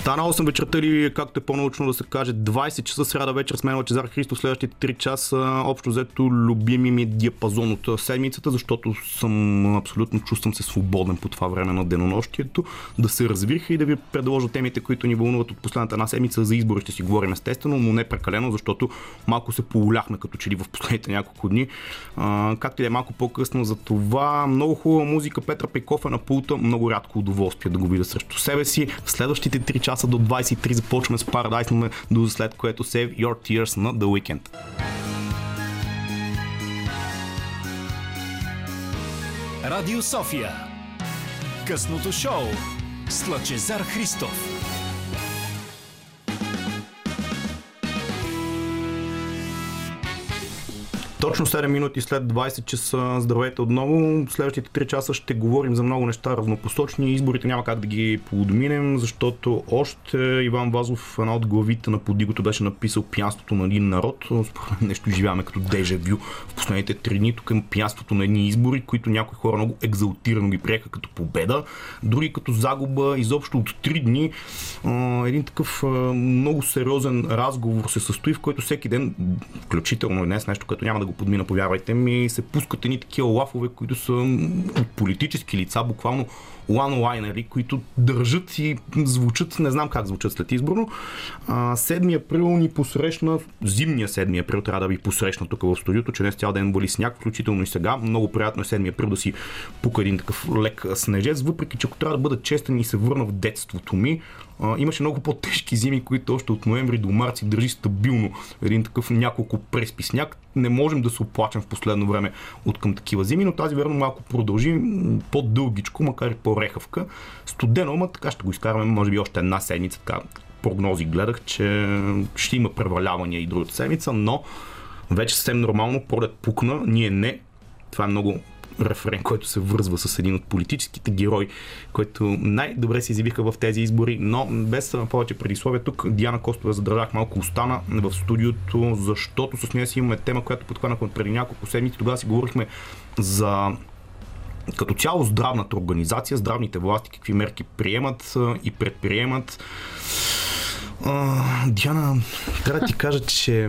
Стана 8 вечерта или, както е по-научно да се каже, 20 часа сряда вечер с мен Лачезар Христо. Следващите 3 часа общо взето любими ми диапазон от седмицата, защото съм абсолютно чувствам се свободен по това време на денонощието, да се развиха и да ви предложа темите, които ни вълнуват от последната една седмица. За избори ще си говорим естествено, но не прекалено, защото малко се поуляхме като че ли в последните няколко дни. А, както и да е малко по-късно за това. Много хубава музика. Петър Пеков е на пулта. Много рядко удоволствие да го видя срещу себе си. В следващите 3 часа до 23 започваме с Paradise, до след което Save Your Tears на The Weekend. Радио София. Късното шоу с Лъчезар Христов. Точно 7 минути след 20 часа. Здравейте отново. Следващите 3 часа ще говорим за много неща равнопосочни. Изборите няма как да ги подминем, защото още Иван Вазов, една от главите на подигото, беше написал пянството на един народ. Нещо живяваме като дежавю в последните 3 дни. Тук има пянството на едни избори, които някои хора много екзалтирано ги приеха като победа, други като загуба. Изобщо от 3 дни един такъв много сериозен разговор се състои, в който всеки ден, включително и днес, нещо, което няма да го подмина, повярвайте ми, се пускат едни такива лафове, които са политически лица, буквално лайнери, които държат и звучат, не знам как звучат след изборно. 7 април ни посрещна, зимния 7 април трябва да ви посрещна тук в студиото, че днес цял ден вали сняг, включително и сега. Много приятно е 7 април да си пука един такъв лек снежец, въпреки че ако трябва да бъда честен и се върна в детството ми, а, имаше много по-тежки зими, които още от ноември до март си държи стабилно един такъв няколко преспи сняг. Не можем да се оплачем в последно време от към такива зими, но тази верно малко продължи по-дългичко, макар и по-рехавка. Студено, ама така ще го изкараме, може би още една седмица. Така, прогнози гледах, че ще има превалявания и другата седмица, но вече съвсем нормално, пролет пукна, ние не. Това е много референ, който се връзва с един от политическите герои, който най-добре се изявиха в тези избори, но без повече предисловия тук Диана Костова задържах малко остана в студиото, защото с нея си имаме тема, която подхванахме преди няколко седмици. Тогава си говорихме за като цяло здравната организация, здравните власти, какви мерки приемат и предприемат Диана, трябва да ти кажа, че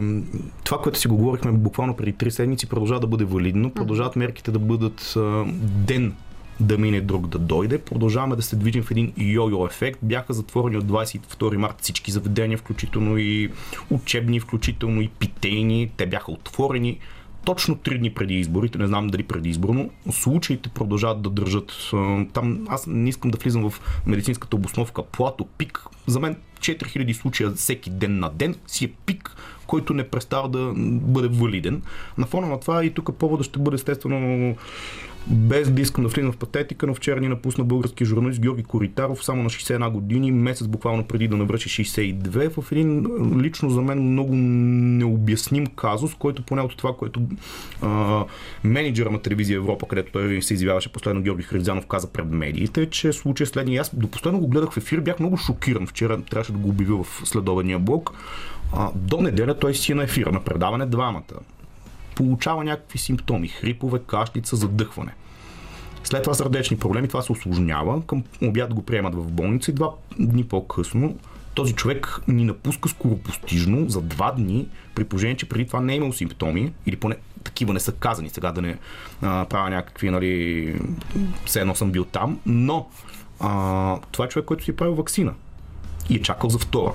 това, което си го говорихме буквално преди три седмици, продължава да бъде валидно. Продължават мерките да бъдат ден да мине друг да дойде. Продължаваме да се движим в един йо-йо ефект. Бяха затворени от 22 марта всички заведения, включително и учебни, включително и питейни. Те бяха отворени точно три дни преди изборите, не знам дали преди изборно, случаите продължават да държат. Там аз не искам да влизам в медицинската обосновка. Плато, пик. За мен 4000 случая всеки ден на ден си е пик, който не престава да бъде валиден. На фона на това и тук повода ще бъде естествено без да искам да влизам в патетика, но вчера ни напусна български журналист Георги Коритаров, само на 61 години, месец буквално преди да навърши 62, в един лично за мен много необясним казус, който поне от това, което а, менеджера на телевизия Европа, където той се изявяваше последно Георги Хризанов, каза пред медиите, че случай следния. Аз до последно го гледах в ефир, бях много шокиран. Вчера трябваше да го обявя в следобедния блок. А, до неделя той си е на ефира, на предаване двамата получава някакви симптоми, хрипове, кашлица, задъхване. След това сърдечни проблеми, това се осложнява, към обяд го приемат в болница и два дни по-късно този човек ни напуска скоропостижно за два дни, при положение, че преди това не е имал симптоми, или поне такива не са казани, сега да не а, правя някакви, нали, все едно съм бил там, но а, това е човек, който си е правил вакцина и е чакал за втора.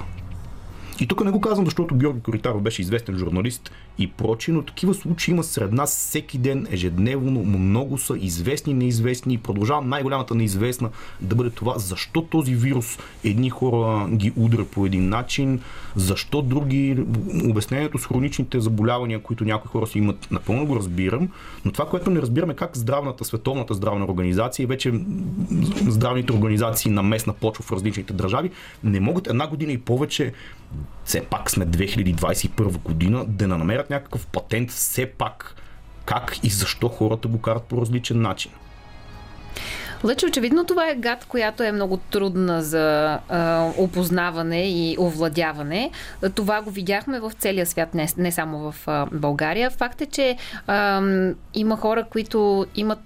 И тук не го казвам, защото Георги Коритаров беше известен журналист и прочи, но такива случаи има сред нас всеки ден, ежедневно, много са известни, неизвестни и продължавам най-голямата неизвестна да бъде това, защо този вирус едни хора ги удря по един начин, защо други, обяснението с хроничните заболявания, които някои хора си имат, напълно го разбирам, но това, което не разбираме как здравната, световната здравна организация и вече здравните организации на местна почва в различните държави не могат една година и повече все пак сме 2021 година, да не намерят някакъв патент все пак как и защо хората го карат по различен начин. Лъче, очевидно това е гад, която е много трудна за а, опознаване и овладяване. Това го видяхме в целия свят, не, не само в а, България. Факт е, че а, има хора, които имат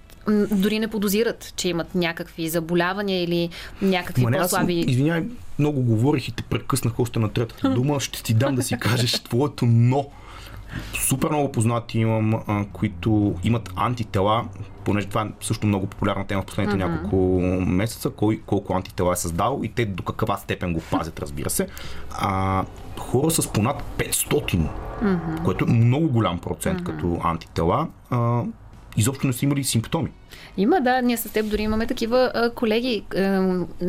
дори не подозират, че имат някакви заболявания или някакви Ма не, аз по-слаби. Извинявай, много говорих и те прекъснах още на третата дума. Ще ти дам да си кажеш твоето но. Супер много познати имам, а, които имат антитела, понеже това е също много популярна тема в последните няколко месеца, кой колко антитела е създал и те до каква степен го пазят, разбира се. А, хора с понад 500, което е много голям процент като антитела, а, изобщо не са имали симптоми. Има, да, ние с теб дори имаме такива а, колеги. А,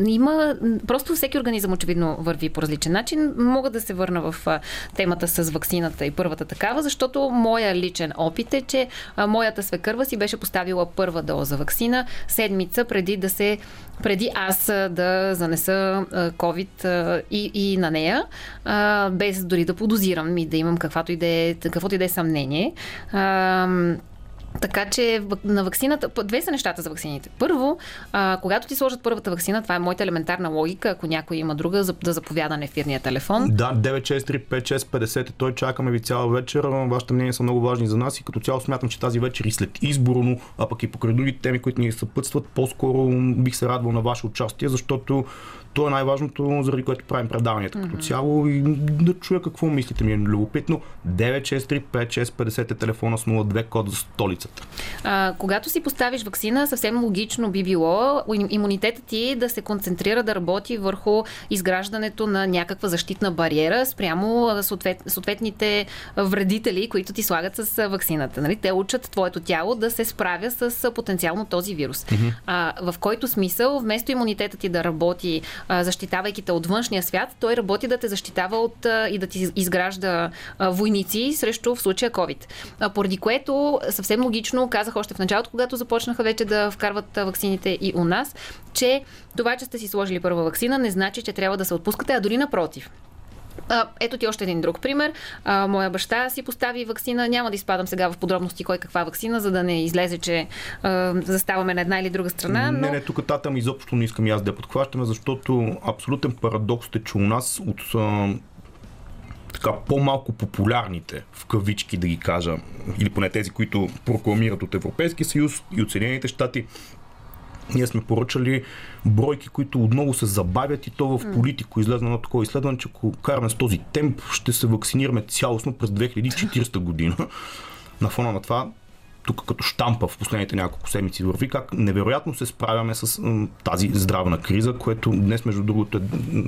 има, просто всеки организъм очевидно върви по различен начин. Мога да се върна в а, темата с ваксината и първата такава, защото моя личен опит е, че а, моята свекърва си беше поставила първа доза вакцина седмица преди да се преди аз да занеса COVID и, и на нея, без дори да подозирам и да имам каквато и да е, каквото и да е съмнение. Така че на вакцината, п- две са нещата за вакцините. Първо, а, когато ти сложат първата вакцина, това е моята елементарна логика, ако някой има друга, за- да заповяда на ефирния телефон. Да, 9635650, той чакаме ви цяла вечер. Вашите мнения са много важни за нас и като цяло смятам, че тази вечер и след изборно, а пък и покрай други теми, които ни съпътстват, по-скоро бих се радвал на ваше участие, защото то е най-важното, заради което правим предаванията като цяло и да чуя какво мислите ми е любопитно. 9635650 е телефона с 02 код за столицата. А, когато си поставиш вакцина, съвсем логично би било им- имунитетът ти да се концентрира, да работи върху изграждането на някаква защитна бариера спрямо съответ, съответните вредители, които ти слагат с вакцината. Нали? Те учат твоето тяло да се справя с потенциално този вирус. А, в който смисъл, вместо имунитетът ти да работи, защитавайки те от външния свят, той работи да те защитава от и да ти изгражда войници срещу в случая COVID. Поради което съвсем логично казах още в началото, когато започнаха вече да вкарват ваксините и у нас, че това, че сте си сложили първа вакцина, не значи, че трябва да се отпускате, а дори напротив. А, ето ти още един друг пример. А, моя баща си постави вакцина. Няма да изпадам сега в подробности кой каква вакцина, за да не излезе, че а, заставаме на една или друга страна. Но... Не, не, тук татам изобщо не искам и аз да я подхващаме, защото абсолютен парадокс е, че у нас от а, така по-малко популярните, в кавички да ги кажа, или поне тези, които прокламират от Европейския съюз и от Съединените щати, ние сме поръчали бройки, които отново се забавят и то в политико излезна на такова изследване, че ако караме с този темп, ще се вакцинираме цялостно през 2040 година. На фона на това тук като штампа в последните няколко седмици върви, как невероятно се справяме с тази здравна криза, което днес, между другото, е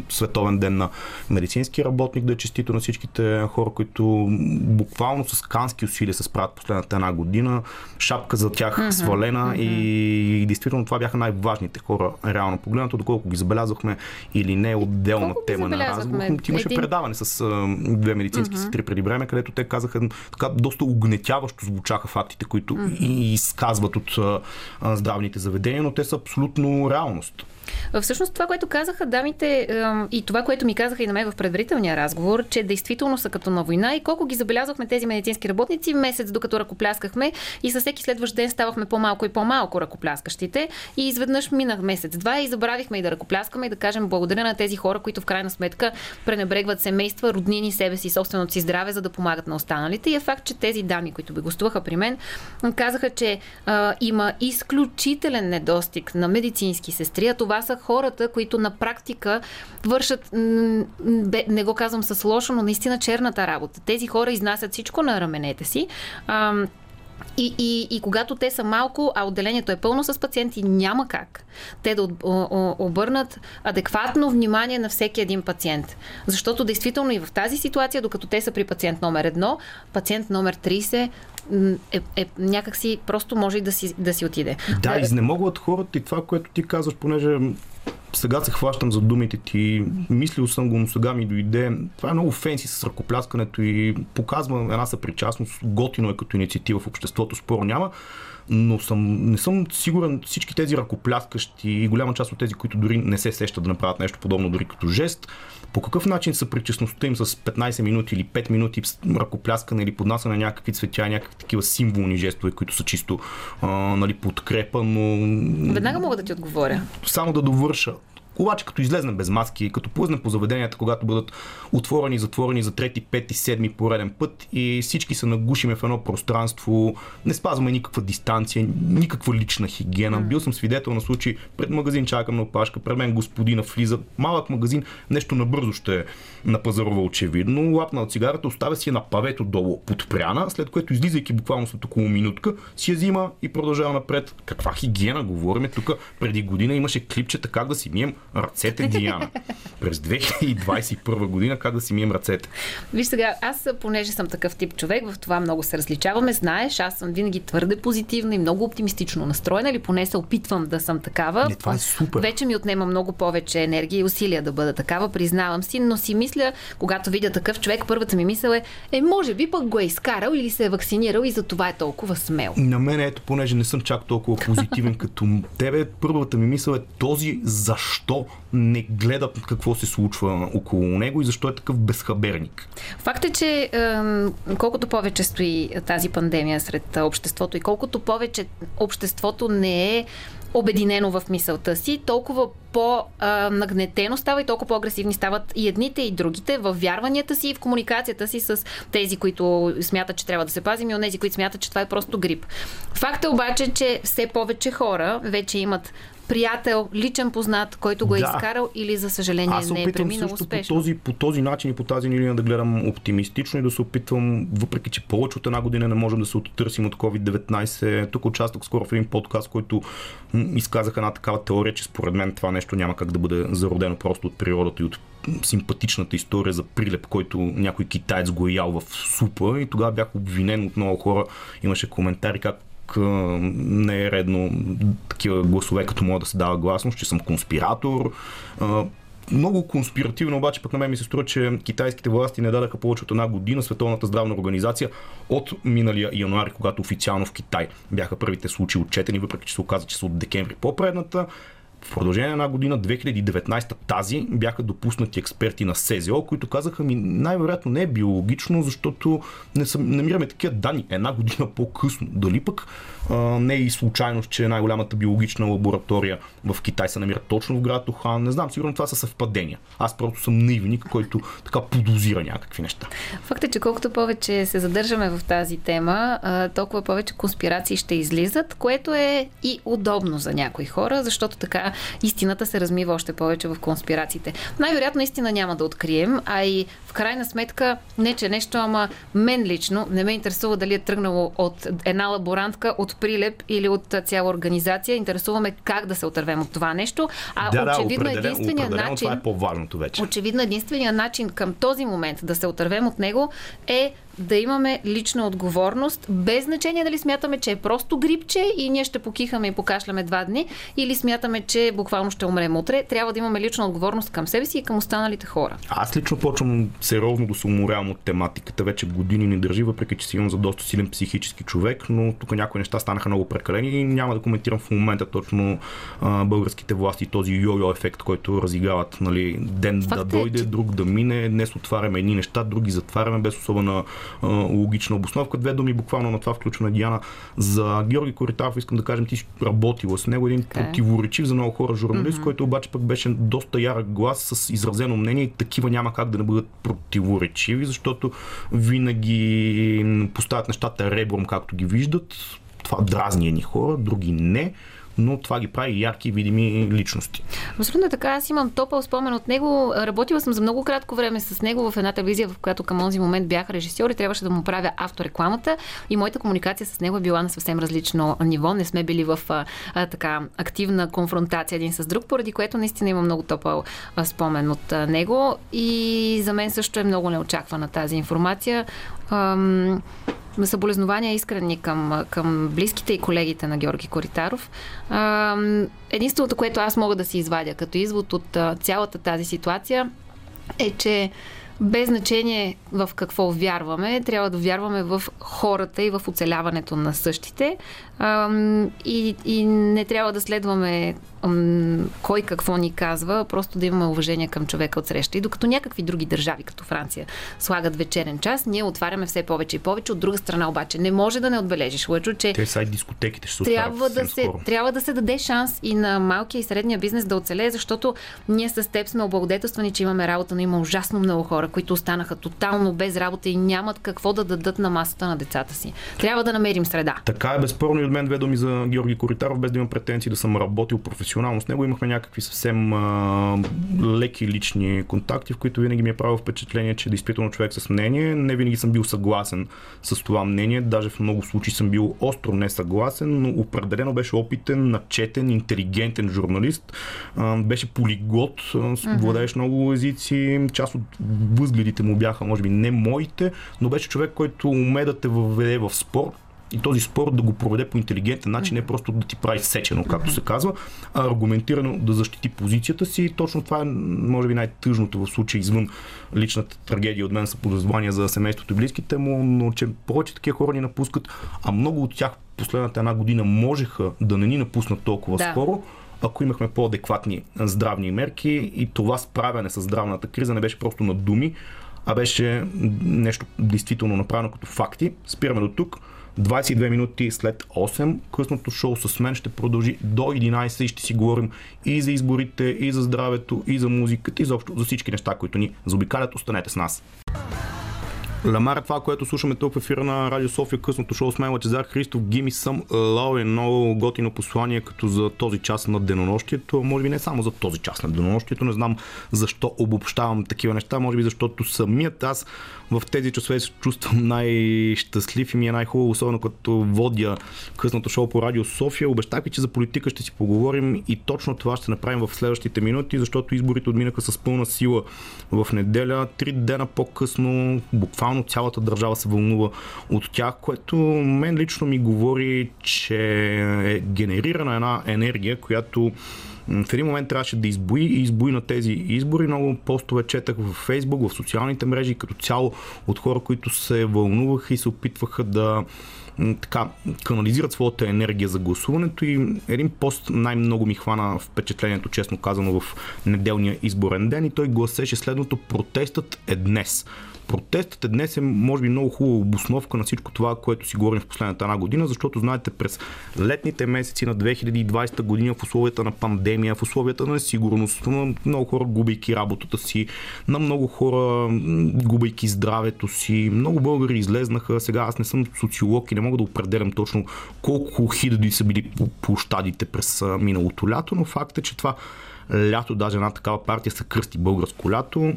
световен ден на медицински работник, да е честито на всичките хора, които буквално с кански усилия се справят последната една година. Шапка за тях mm-hmm. свалена и, и действително това бяха най-важните хора, реално погледнато, доколко ги забелязахме или не е отделна Колко тема на разговор. Имаше Един- предаване с а, две медицински сестри преди време, където те казаха така доста угнетяващо звучаха фактите, които и изказват от здравните заведения, но те са абсолютно реалност. Всъщност това, което казаха дамите и това, което ми казаха и на мен в предварителния разговор, че действително са като на война и колко ги забелязахме тези медицински работници месец, докато ръкопляскахме и със всеки следващ ден ставахме по-малко и по-малко ръкопляскащите и изведнъж минах месец-два и забравихме и да ръкопляскаме и да кажем благодаря на тези хора, които в крайна сметка пренебрегват семейства, роднини, себе си, собственото си здраве, за да помагат на останалите. И е факт, че тези дами, които би гостуваха при мен, казаха, че а, има изключителен недостиг на медицински сестри, а това са хората, които на практика вършат, не го казвам с лошо, но наистина черната работа. Тези хора изнасят всичко на раменете си. И, и, и когато те са малко, а отделението е пълно с пациенти, няма как те да обърнат адекватно внимание на всеки един пациент. Защото действително и в тази ситуация, докато те са при пациент номер едно, пациент номер 30 м, е, е някакси просто може и да си, да си отиде. Да, изнемогват хората и това, което ти казваш, понеже сега се хващам за думите ти, мислил съм го, но сега ми дойде. Това е много фенси с ръкопляскането и показва една съпричастност. Готино е като инициатива в обществото, споро няма. Но съм, не съм сигурен всички тези ръкопляскащи и голяма част от тези, които дори не се сещат да направят нещо подобно, дори като жест, по какъв начин съпричастността им с 15 минути или 5 минути ръкопляскане или поднасяне на някакви цветя, някакви такива символни жестове, които са чисто а, нали, подкрепа, но Веднага мога да ти отговоря. само да довърша. Обаче като излезнем без маски, като плъзнем по заведенията, когато бъдат отворени, затворени за трети, пети, седми пореден път и всички се нагушиме в едно пространство, не спазваме никаква дистанция, никаква лична хигиена. Бил съм свидетел на случаи пред магазин чакам на опашка, пред мен господина влиза, малък магазин, нещо набързо ще е напазарува очевидно, лапна от цигарата, оставя си на павето долу подпряна, след което излизайки буквално след около минутка, си я взима и продължава напред. Каква хигиена говорим? Тук преди година имаше клипчета как да си мием ръцете Диана. През 2021 година как да си мием ръцете. Виж сега, аз понеже съм такъв тип човек, в това много се различаваме. Знаеш, аз съм винаги твърде позитивна и много оптимистично настроена, или поне се опитвам да съм такава. Не, това е супер. Вече ми отнема много повече енергия и усилия да бъда такава, признавам си, но си мисля, когато видя такъв човек, първата ми мисъл е, е, може би пък го е изкарал или се е вакцинирал и за това е толкова смел. На мен ето, понеже не съм чак толкова позитивен като тебе, първата ми мисъл е този защо не гледат какво се случва около него и защо е такъв безхаберник. Факт е, че колкото повече стои тази пандемия сред обществото и колкото повече обществото не е обединено в мисълта си, толкова по-нагнетено става и толкова по-агресивни стават и едните и другите в вярванията си и в комуникацията си с тези, които смятат, че трябва да се пазим и от тези, които смятат, че това е просто грип. Факт е обаче, че все повече хора вече имат приятел, личен познат, който го е да. изкарал или за съжаление Аз не е преминал също успешно. По този, по този начин и по тази линия да гледам оптимистично и да се опитвам, въпреки че повече от една година не можем да се оттърсим от COVID-19. Тук участвах скоро в един подкаст, който изказах една такава теория, че според мен това нещо няма как да бъде зародено просто от природата и от симпатичната история за прилеп, който някой китаец го е ял в супа и тогава бях обвинен от много хора. Имаше коментари как не е редно такива гласове, като мога да се дава гласност, че съм конспиратор. Много конспиративно обаче пък на мен ми се струва, че китайските власти не дадаха повече от една година Световната здравна организация от миналия януари, когато официално в Китай бяха първите случаи отчетени, въпреки че се оказа, че са от декември по-предната. В продължение на една година, 2019 тази, бяха допуснати експерти на СЗО, които казаха ми най-вероятно не е биологично, защото не съм, намираме такива данни една година по-късно. Дали пък а, не е и случайност, че най-голямата биологична лаборатория в Китай се намира точно в град Охан. Не знам, сигурно това са съвпадения. Аз просто съм наивник, който така подозира някакви неща. Факт е, че колкото повече се задържаме в тази тема, толкова повече конспирации ще излизат, което е и удобно за някои хора, защото така истината се размива още повече в конспирациите. Най-вероятно истина няма да открием, а и в крайна сметка, не че нещо, ама мен лично не ме интересува дали е тръгнало от една лаборантка, от прилеп или от цяла организация. Интересуваме как да се отървем от това нещо. А да, очевидно да, единствения начин. Това е по-важното вече. Очевидно единствения начин към този момент да се отървем от него е да имаме лична отговорност, без значение дали смятаме, че е просто грипче и ние ще покихаме и покашляме два дни, или смятаме, че буквално ще умрем утре. Трябва да имаме лична отговорност към себе си и към останалите хора. Аз лично почвам сериозно да се уморявам от тематиката. Вече години ни държи, въпреки че си имам за доста силен психически човек, но тук някои неща станаха много прекалени и няма да коментирам в момента точно а, българските власти този йо-йо ефект, който разиграват. Нали, ден Факт да е, дойде, че... друг да мине, днес отваряме едни неща, други затваряме без особена логична обосновка. Две думи буквално на това включване Диана. За Георги Коритаров искам да кажем, ти си работила с него един okay. Е. противоречив за много хора журналист, mm-hmm. който обаче пък беше доста ярък глас с изразено мнение и такива няма как да не бъдат противоречиви, защото винаги поставят нещата ребром, както ги виждат. Това дразни ни хора, други не но това ги прави ярки, видими личности. Абсолютно така. Аз имам топъл спомен от него. Работила съм за много кратко време с него в една телевизия, в която към този момент бях режисьор и трябваше да му правя авторекламата. И моята комуникация с него е била на съвсем различно ниво. Не сме били в а, а, така активна конфронтация един с друг, поради което наистина има много топъл спомен от а, него. И за мен също е много неочаквана тази информация. Ам, съболезнования искрени към, към близките и колегите на Георги Коритаров. Единственото, което аз мога да си извадя като извод от цялата тази ситуация е, че без значение в какво вярваме, трябва да вярваме в хората и в оцеляването на същите. И, и не трябва да следваме кой какво ни казва, просто да имаме уважение към човека от среща. И докато някакви други държави, като Франция, слагат вечерен час, ние отваряме все повече и повече. От друга страна обаче не може да не отбележиш, Лъчо, че Те сайт дискотеките ще се трябва да, се, скоро. трябва да се даде шанс и на малкия и средния бизнес да оцелее, защото ние с теб сме облагодетелствани, че имаме работа, но има ужасно много хора, които останаха тотално без работа и нямат какво да дадат на масата на децата си. Трябва да намерим среда. Така е безспорно и от мен две думи за Георги Коритаров, без да имам претенции да съм работил професионално с него. Имахме някакви съвсем а, леки лични контакти, в които винаги ми е правил впечатление, че действително човек с мнение. Не винаги съм бил съгласен с това мнение, даже в много случаи съм бил остро несъгласен, но определено беше опитен, начетен, интелигентен журналист. А, беше полиглот, mm-hmm. владееш много езици. Част от възгледите му бяха, може би, не моите, но беше човек, който уме да те въведе в спорт и този спор да го проведе по интелигентен начин, не просто да ти прави сечено, както се казва, а аргументирано да защити позицията си. Точно това е, може би, най-тъжното в случая извън личната трагедия от мен са подозрения за семейството и близките му, но че повече такива хора ни напускат, а много от тях последната една година можеха да не ни напуснат толкова Да. скоро, ако имахме по-адекватни здравни мерки и това справяне с здравната криза не беше просто на думи, а беше нещо действително направено като факти. Спираме до тук. 22 минути след 8 късното шоу с мен ще продължи до 11 и ще си говорим и за изборите, и за здравето, и за музиката, и заобщо за всички неща, които ни заобикалят. Останете с нас. Ламар това, което слушаме тук в ефира на Радио София, късното шоу с мен Лачезар Христов, Гими съм Лао е много готино послание като за този час на денонощието, може би не само за този час на денонощието, не знам защо обобщавам такива неща, може би защото самият аз в тези часове се чувствам най-щастлив и ми е най-хубаво, особено като водя късното шоу по Радио София. Обещах ви, че за политика ще си поговорим и точно това ще направим в следващите минути, защото изборите отминаха с пълна сила в неделя. Три дена по-късно, буквално цялата държава се вълнува от тях, което мен лично ми говори, че е генерирана една енергия, която в един момент трябваше да избои и избои на тези избори. Много постове четах в Фейсбук, в социалните мрежи, като цяло от хора, които се вълнуваха и се опитваха да така, канализират своята енергия за гласуването и един пост най-много ми хвана впечатлението, честно казано, в неделния изборен ден и той гласеше следното протестът е днес. Протестът е днес е, може би, много хубава обосновка на всичко това, което си говорим в последната една година, защото, знаете, през летните месеци на 2020 година, в условията на пандемия, в условията на несигурност, на много хора губейки работата си, на много хора губейки здравето си, много българи излезнаха. Сега аз не съм социолог и не мога да определям точно колко хиляди са били площадите през миналото лято, но факт е, че това лято, даже една такава партия се кръсти българско лято.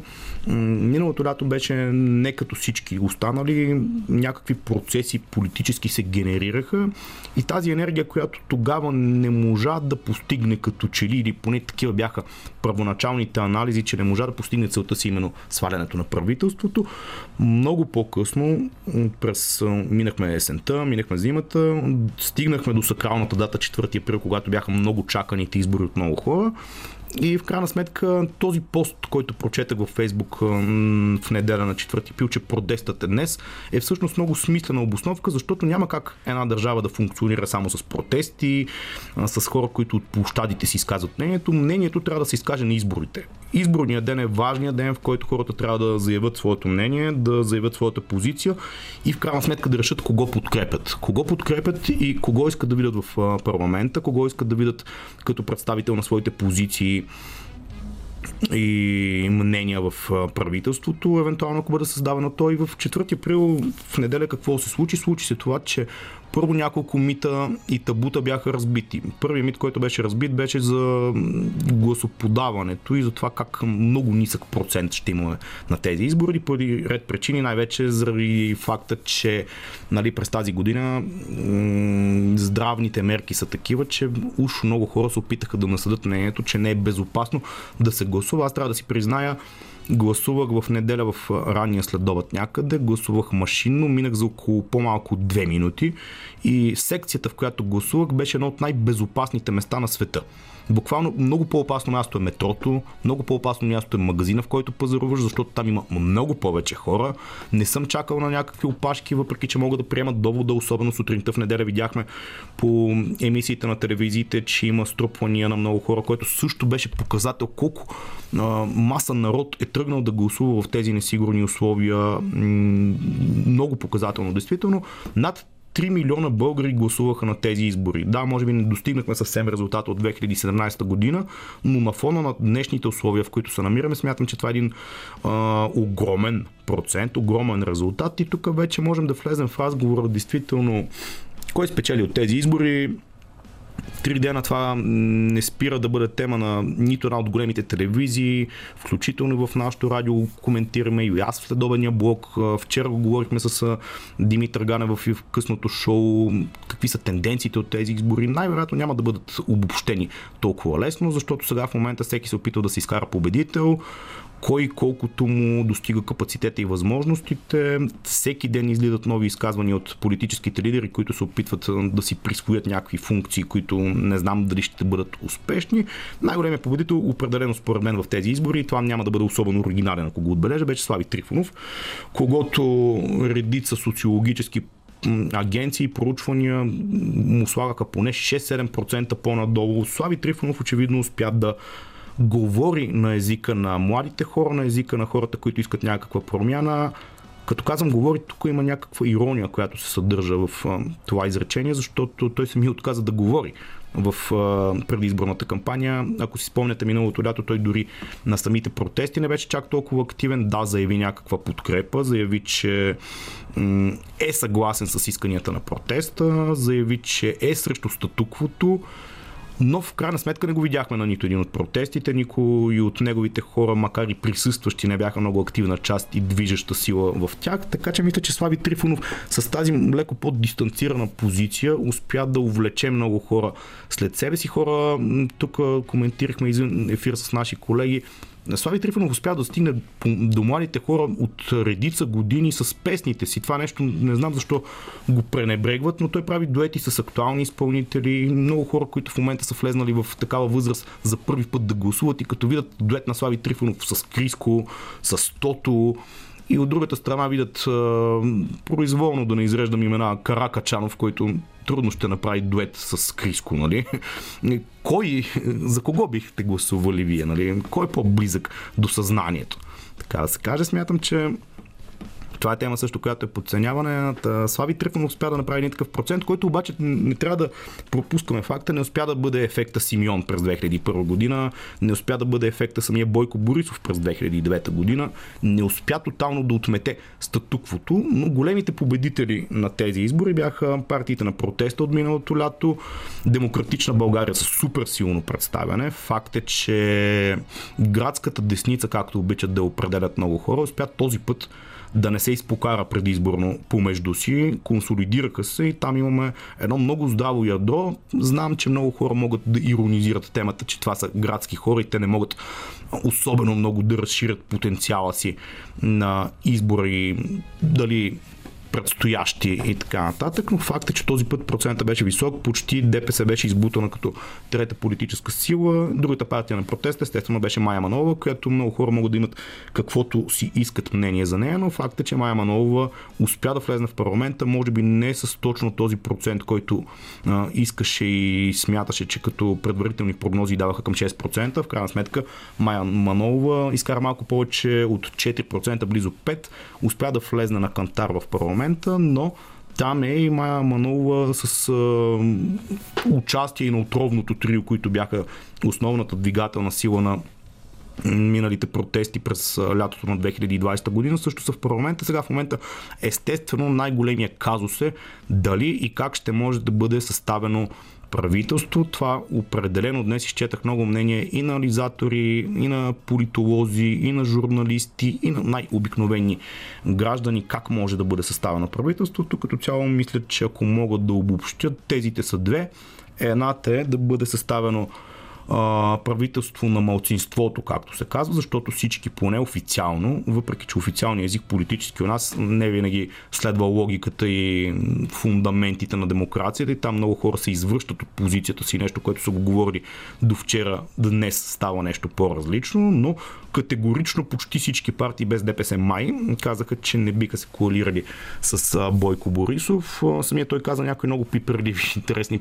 Миналото лято беше не като всички останали, някакви процеси политически се генерираха и тази енергия, която тогава не можа да постигне като че ли, или поне такива бяха първоначалните анализи, че не можа да постигне целта си именно свалянето на правителството. Много по-късно, през минахме есента, минахме зимата, стигнахме до сакралната дата 4 април, когато бяха много чаканите избори от много хора. И в крайна сметка този пост, който прочетах във Фейсбук в неделя на 4 април, че протестът е днес, е всъщност много смислена обосновка, защото няма как една държава да функционира само с протести, с хора, които от площадите си изказват мнението. Мнението трябва да се изкаже на изборите. Изборният ден е важният ден, в който хората трябва да заявят своето мнение, да заявят своята позиция и в крайна сметка да решат кого подкрепят. Кого подкрепят и кого искат да видят в парламента, кого искат да видят като представител на своите позиции и мнения в правителството, евентуално ако бъде създавано той. В 4 април в неделя какво се случи? Случи се това, че първо няколко мита и табута бяха разбити. Първият мит, който беше разбит, беше за гласоподаването и за това как много нисък процент ще имаме на тези избори, поради ред причини, най-вече заради факта, че нали, през тази година здравните мерки са такива, че уж много хора се опитаха да насъдат мнението, че не е безопасно да се гласува. Аз трябва да си призная, гласувах в неделя в ранния следобед някъде, гласувах машинно, минах за около по-малко 2 минути и секцията, в която гласувах, беше едно от най-безопасните места на света. Буквално много по-опасно място е метрото, много по-опасно място е магазина, в който пазаруваш, защото там има много повече хора. Не съм чакал на някакви опашки, въпреки че могат да приемат довода, особено сутринта в неделя видяхме по емисиите на телевизиите, че има струпвания на много хора, което също беше показател колко а, маса народ е тръгнал да гласува в тези несигурни условия. Много показателно, действително. Над 3 милиона българи гласуваха на тези избори. Да, може би не достигнахме съвсем резултата от 2017 година, но на фона на днешните условия, в които се намираме, смятам, че това е един а, огромен процент, огромен резултат и тук вече можем да влезем в разговора действително кой спечели от тези избори, Три дена това не спира да бъде тема на нито една от големите телевизии, включително в нашото радио коментираме и аз в следобедния блог. Вчера го говорихме с Димитър Ганев в късното шоу, какви са тенденциите от тези избори. Най-вероятно няма да бъдат обобщени толкова лесно, защото сега в момента всеки се опитва да се изкара победител кой колкото му достига капацитета и възможностите. Всеки ден излизат нови изказвания от политическите лидери, които се опитват да си присвоят някакви функции, които не знам дали ще бъдат успешни. Най-големият победител, определено според мен в тези избори, това няма да бъде особено оригинален, ако го отбележа, беше Слави Трифонов, когато редица социологически агенции проучвания му слагаха поне 6-7% по-надолу. Слави Трифонов очевидно успя да говори на езика на младите хора, на езика на хората, които искат някаква промяна. Като казвам говори, тук има някаква ирония, която се съдържа в а, това изречение, защото той сами отказа да говори в а, предизборната кампания. Ако си спомняте миналото лято, той дори на самите протести не беше чак толкова активен. Да, заяви някаква подкрепа, заяви, че м- е съгласен с исканията на протеста, заяви, че е срещу статуквото но в крайна сметка не го видяхме на нито един от протестите. Никой от неговите хора, макар и присъстващи, не бяха много активна част и движеща сила в тях. Така че мисля, че Слави Трифонов с тази леко по-дистанцирана позиция успя да увлече много хора след себе си. Хора, тук коментирахме извън ефир с наши колеги, Слави Трифонов успя да стигне до младите хора от редица години с песните си. Това нещо не знам защо го пренебрегват, но той прави дуети с актуални изпълнители, много хора, които в момента са влезнали в такава възраст за първи път да гласуват и като видят дует на Слави Трифонов с Криско, с Тото, и от другата страна видят произволно да не изреждам имена Каракачанов, който трудно ще направи дует с Криско, нали? Кой, за кого бихте гласували вие, нали? Кой е по-близък до съзнанието? Така да се каже, смятам, че това е тема също, която е подценяване. Слави Трифонов успя да направи един такъв процент, който обаче не трябва да пропускаме факта. Не успя да бъде ефекта Симеон през 2001 година, не успя да бъде ефекта самия Бойко Борисов през 2009 година, не успя тотално да отмете статуквото, но големите победители на тези избори бяха партиите на протеста от миналото лято, Демократична България с супер силно представяне. Факт е, че градската десница, както обичат да определят много хора, успя този път да не се изпокара предизборно помежду си, консолидираха се и там имаме едно много здраво ядро. Знам, че много хора могат да иронизират темата, че това са градски хора и те не могат особено много да разширят потенциала си на избори, дали предстоящи и така нататък, но факт е, че този път процента беше висок, почти ДПС беше избутана като трета политическа сила. Другата партия на протеста, естествено, беше Майя Манова, която много хора могат да имат каквото си искат мнение за нея, но факт е, че Майя Манова успя да влезне в парламента, може би не с точно този процент, който а, искаше и смяташе, че като предварителни прогнози даваха към 6%. В крайна сметка Майя Манова изкара малко повече от 4%, близо 5%, успя да влезне на кантар в парламент момента, но там е и Майя Манова с а, участие и на отровното трио, които бяха основната двигателна сила на миналите протести през лятото на 2020 година също са в парламента. Сега в момента естествено най-големия казус е дали и как ще може да бъде съставено правителство. Това определено днес изчетах много мнения и на анализатори, и на политолози, и на журналисти, и на най-обикновени граждани как може да бъде съставено правителството. Като цяло мисля, че ако могат да обобщят, тезите са две. Едната е да бъде съставено правителство на малцинството, както се казва, защото всички поне официално, въпреки че официалният език политически у нас не винаги следва логиката и фундаментите на демокрацията и там много хора се извръщат от позицията си, нещо, което са го говорили до вчера, днес става нещо по-различно, но категорично почти всички партии без ДПС май казаха, че не биха се коалирали с Бойко Борисов. Самия той каза някои много пиперливи, интересни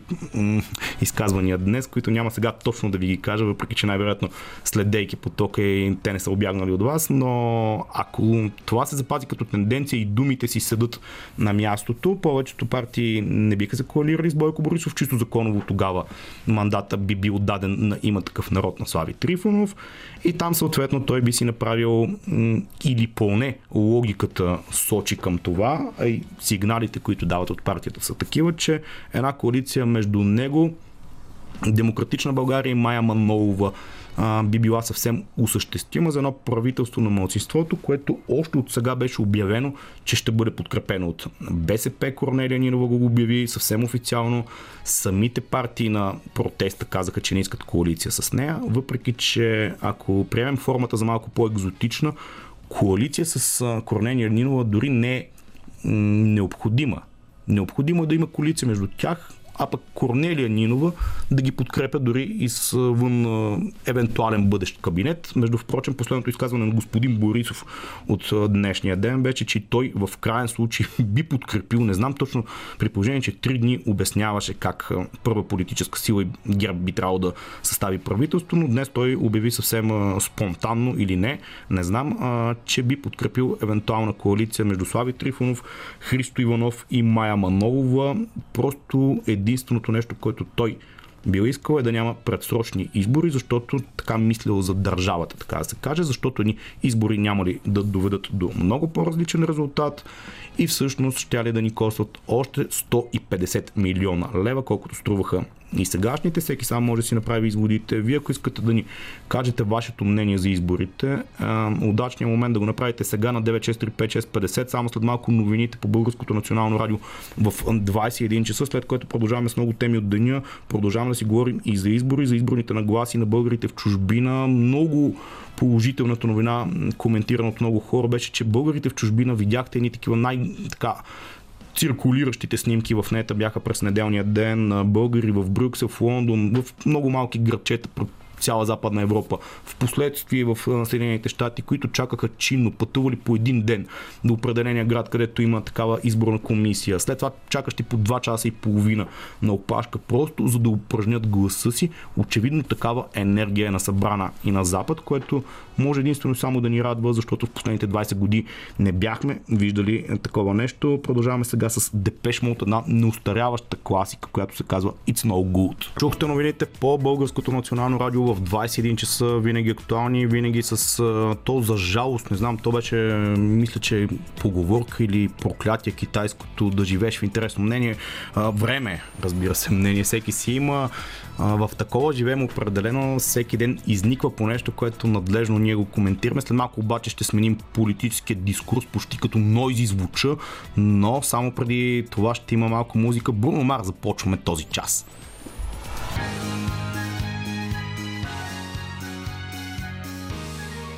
изказвания днес, които няма сега точно да ви ги кажа, въпреки че най-вероятно следейки потока и те не са обягнали от вас, но ако това се запази като тенденция и думите си седат на мястото, повечето партии не биха се коалирали с Бойко Борисов, чисто законово тогава мандата би бил даден на има такъв народ на Слави Трифонов. И там съответно той би си направил или поне логиката сочи към това, а и сигналите, които дават от партията са такива, че една коалиция между него, Демократична България и Майя Манолова а, би била съвсем осъществима за едно правителство на младсинството, което още от сега беше обявено, че ще бъде подкрепено от БСП. Корнелия Нинова го обяви съвсем официално. Самите партии на протеста казаха, че не искат коалиция с нея, въпреки че ако приемем формата за малко по-екзотична, коалиция с Корнелия Нинова дори не е необходима. Необходимо е да има коалиция между тях а пък Корнелия Нинова да ги подкрепя дори и с вън евентуален бъдещ кабинет. Между впрочем, последното изказване на господин Борисов от днешния ден беше, че той в крайен случай би подкрепил, не знам точно, при положение, че три дни обясняваше как първа политическа сила и ГЕРБ би трябвало да състави правителство, но днес той обяви съвсем спонтанно или не, не знам, че би подкрепил евентуална коалиция между Слави Трифонов, Христо Иванов и Майя Манолова. Просто един единственото нещо, което той бил искал е да няма предсрочни избори, защото така мислил за държавата, така да се каже, защото ни избори няма ли да доведат до много по-различен резултат и всъщност ще ли да ни костват още 150 милиона лева, колкото струваха и сегашните. Всеки сам може да си направи изводите. Вие, ако искате да ни кажете вашето мнение за изборите, удачният момент да го направите сега на 9635650, само след малко новините по Българското национално радио в 21 часа, след което продължаваме с много теми от деня. Продължаваме да си говорим и за избори, за изборните нагласи на българите в чужбина. Много положителната новина, коментирана от много хора, беше, че българите в чужбина видяхте едни такива най- така циркулиращите снимки в нета бяха през неделния ден. Българи в Брюксел, в Лондон, в много малки градчета цяла Западна Европа. В последствие в Съединените щати, които чакаха чинно, пътували по един ден до определения град, където има такава изборна комисия. След това чакащи по 2 часа и половина на опашка, просто за да упражнят гласа си. Очевидно такава енергия е насъбрана и на Запад, което може единствено само да ни радва, защото в последните 20 години не бяхме виждали такова нещо. Продължаваме сега с Депеш Мод, една неустаряваща класика, която се казва It's No Good. Чухте новините по Българското национално радио в 21 часа, винаги актуални, винаги с то за жалост, не знам, то беше, мисля, че поговорка или проклятие китайското да живееш в интересно мнение. Време, разбира се, мнение всеки си има. В такова живеем определено, всеки ден изниква по нещо, което надлежно ние го коментираме. След малко обаче ще сменим политическия дискурс, почти като нойзи звуча, но само преди това ще има малко музика. Бруно Мар започваме този час.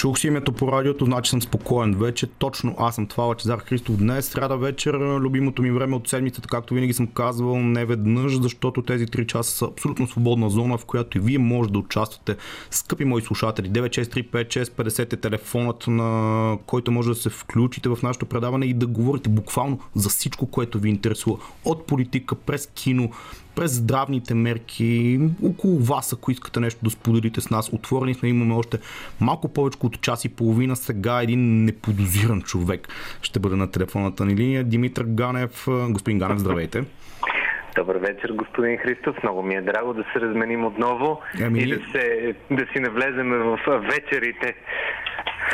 Чух си името по радиото, значи съм спокоен вече. Точно аз съм това Лачезар Христов днес. Сряда вечер, любимото ми време от седмицата, както винаги съм казвал, не веднъж, защото тези 3 часа са абсолютно свободна зона, в която и вие може да участвате. Скъпи мои слушатели, 9635650 е телефонът, на който може да се включите в нашето предаване и да говорите буквално за всичко, което ви интересува. От политика, през кино, през здравните мерки, около вас, ако искате нещо да споделите с нас. Отворени сме, имаме още малко повече от час и половина. Сега един неподозиран човек ще бъде на телефонната ни линия. Димитър Ганев. Господин Ганев, здравейте. Добър вечер, господин Христов. Много ми е драго да се разменим отново ами... и да, се, да си навлеземе в вечерите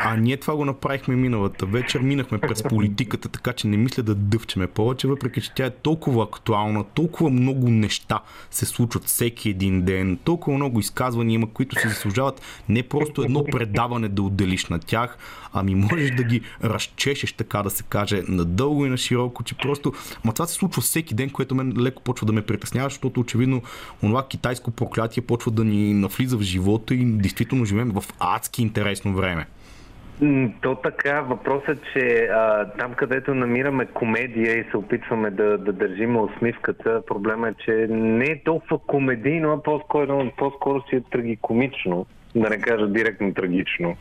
А ние това го направихме миналата вечер. Минахме през политиката, така че не мисля да дъвчеме повече, въпреки че тя е толкова актуална, толкова много неща се случват всеки един ден, толкова много изказвания има, които се заслужават не просто едно предаване да отделиш на тях, ами можеш да ги разчешеш, така да се каже, надълго и на широко, че просто... Ма това се случва всеки ден, което мен леко почва да ме притеснява, защото очевидно онова китайско проклятие почва да ни навлиза в живота и действително живеем в адски интересно време. То така, въпросът, че а, там където намираме комедия и се опитваме да, да държим усмивката, проблема е, че не е толкова комедийно, а по-скоро, по-скоро си е трагикомично, да не кажа директно трагично.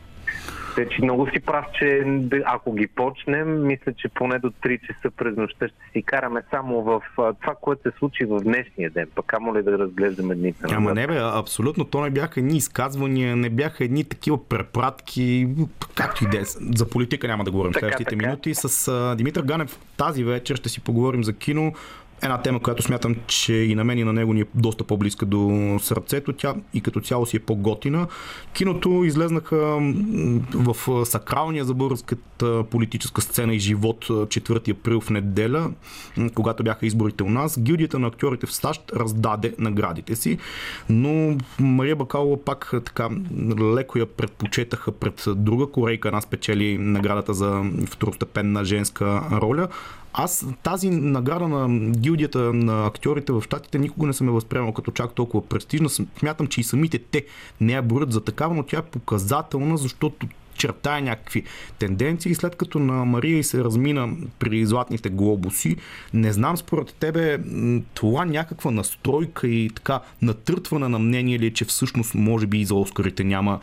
Че много си прав, че ако ги почнем, мисля, че поне до 3 часа през нощта ще си караме само в това, което се случи в днешния ден. Пък амо ли да разглеждаме дните Ама не бе, абсолютно. То не бяха едни изказвания, не бяха едни такива препратки, както и днес. За политика няма да говорим в следващите минути. С Димитър Ганев тази вечер ще си поговорим за кино една тема, която смятам, че и на мен и на него ни е доста по-близка до сърцето. Тя и като цяло си е по-готина. Киното излезнаха в сакралния за българската политическа сцена и живот 4 април в неделя, когато бяха изборите у нас. Гилдията на актьорите в САЩ раздаде наградите си, но Мария Бакалова пак така леко я предпочетаха пред друга корейка. Една спечели наградата за второстепенна женска роля, аз тази награда на гилдията на актьорите в щатите никога не съм я възприемал като чак толкова престижна. Смятам, че и самите те не я борят за такава, но тя е показателна, защото чертая някакви тенденции. След като на Мария и се размина при златните глобуси, не знам според тебе това някаква настройка и така натъртване на мнение ли е, че всъщност може би и за Оскарите няма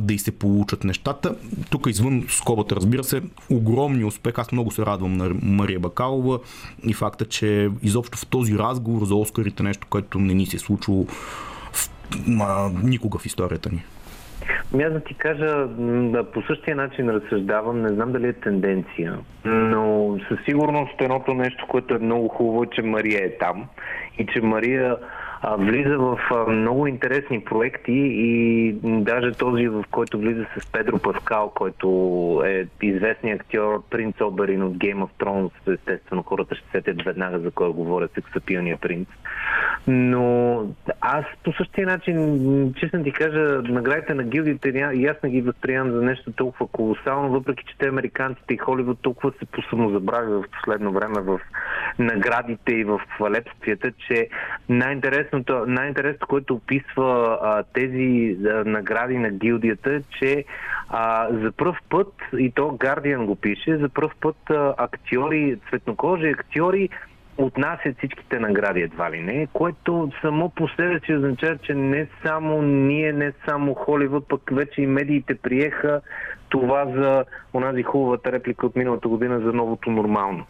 да и се получат нещата. Тук извън скобата, разбира се, огромни успех. Аз много се радвам на Мария Бакалова и факта, че изобщо в този разговор за Оскарите нещо, което не ни се е случило в, а, никога в историята ни. Ами аз да ти кажа, по същия начин разсъждавам, не знам дали е тенденция, но със сигурност едното нещо, което е много хубаво, е, че Мария е там и че Мария влиза в много интересни проекти и даже този, в който влиза с Педро Паскал, който е известният актьор Принц Оберин от Game of Thrones, естествено хората ще сетят веднага за кой говоря, сексапилния принц. Но аз по същия начин, честно ти кажа, наградите на гилдите и аз не ги възприемам за нещо толкова колосално, въпреки че те американците и Холивуд толкова се посамозабрави в последно време в наградите и в хвалепствията, че най-интересното, най-интересното което описва а, тези а, награди на гилдията е, че а, за първ път, и то Guardian го пише, за първ път а, актьори, цветнокожи актьори отнасят всичките награди едва ли не, което само по себе си означава, че не само ние, не само Холивуд, пък вече и медиите приеха това за онази хубавата реплика от миналата година за новото нормално.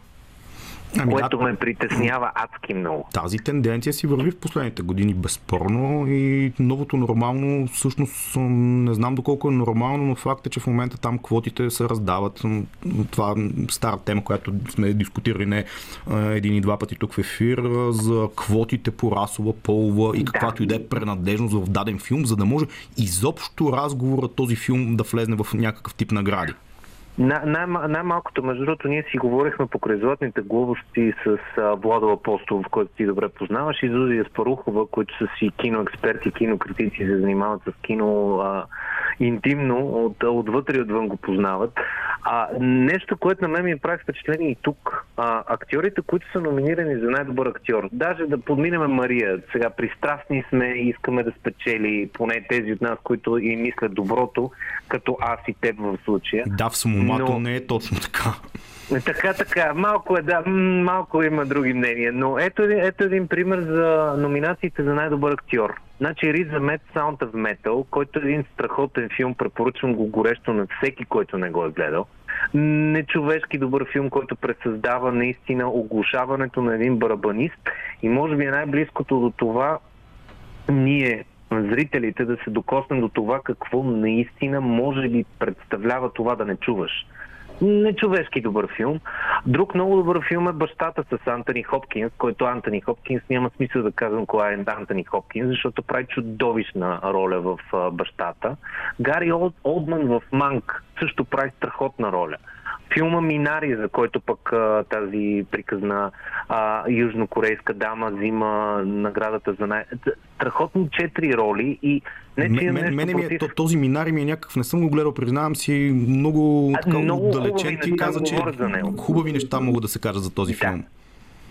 Ами, което ме притеснява адски много. Тази тенденция си върви в последните години безспорно и новото нормално, всъщност не знам доколко е нормално, но факт е, че в момента там квотите се раздават. Това стара тема, която сме дискутирали не един и два пъти тук в ефир за квотите по расова, полова и каквато да. и да е пренадлежност в даден филм, за да може изобщо разговора този филм да влезне в някакъв тип награди. Най- най-малкото, между другото, ние си говорихме покрай златните глобости с а, Владо Апостол, в който ти добре познаваш, и Зузия Спарухова, които са си киноексперти, кинокритици, се занимават с кино а, интимно, от, отвътре и отвън го познават. А, нещо, което на мен ми прави впечатление и тук. А, актьорите, които са номинирани за най-добър актьор, даже да подминем Мария, сега пристрастни сме и искаме да спечели поне тези от нас, които и мислят доброто, като аз и теб в случая. Да, в самомато но... не е точно така. Така, така. Малко е, да, малко има други мнения. Но ето, ето един пример за номинациите за най-добър актьор. Значи Riz Ahmed Sound of Metal, който е един страхотен филм, препоръчвам го горещо на всеки, който не го е гледал. Нечовешки добър филм, който пресъздава наистина оглушаването на един барабанист и може би е най-близкото до това ние, зрителите, да се докоснем до това какво наистина може би представлява това да не чуваш нечовешки добър филм. Друг много добър филм е Бащата с Антони Хопкинс, който Антони Хопкинс няма смисъл да казвам кой е Антони Хопкинс, защото прави чудовищна роля в бащата. Гари Олдман в Манк също прави страхотна роля филма Минари, за който пък а, тази приказна а, южнокорейска дама взима наградата за най... Страхотни четири роли и не, че мен, мене ми е, против... този Минари ми е някакъв, не съм го гледал, признавам си, много, така, много отдалечен ти каза, че хубави неща могат да се кажат за този да. филм.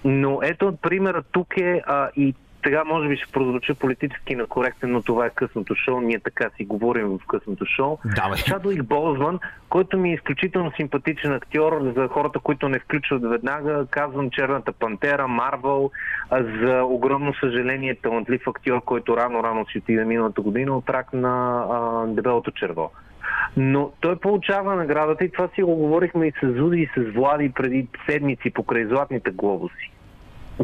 Но ето примера тук е а, и сега може би ще прозвуча политически накоректен, но това е късното шоу. Ние така си говорим в късното шоу. Давай. Чадуик Болзван, който ми е изключително симпатичен актьор за хората, които не включват веднага. Казвам Черната пантера, Марвел. За огромно съжаление талантлив актьор, който рано-рано си отиде миналата година от рак на а, дебелото черво. Но той получава наградата и това си го говорихме и с Зуди и с Влади преди седмици покрай златните глобуси.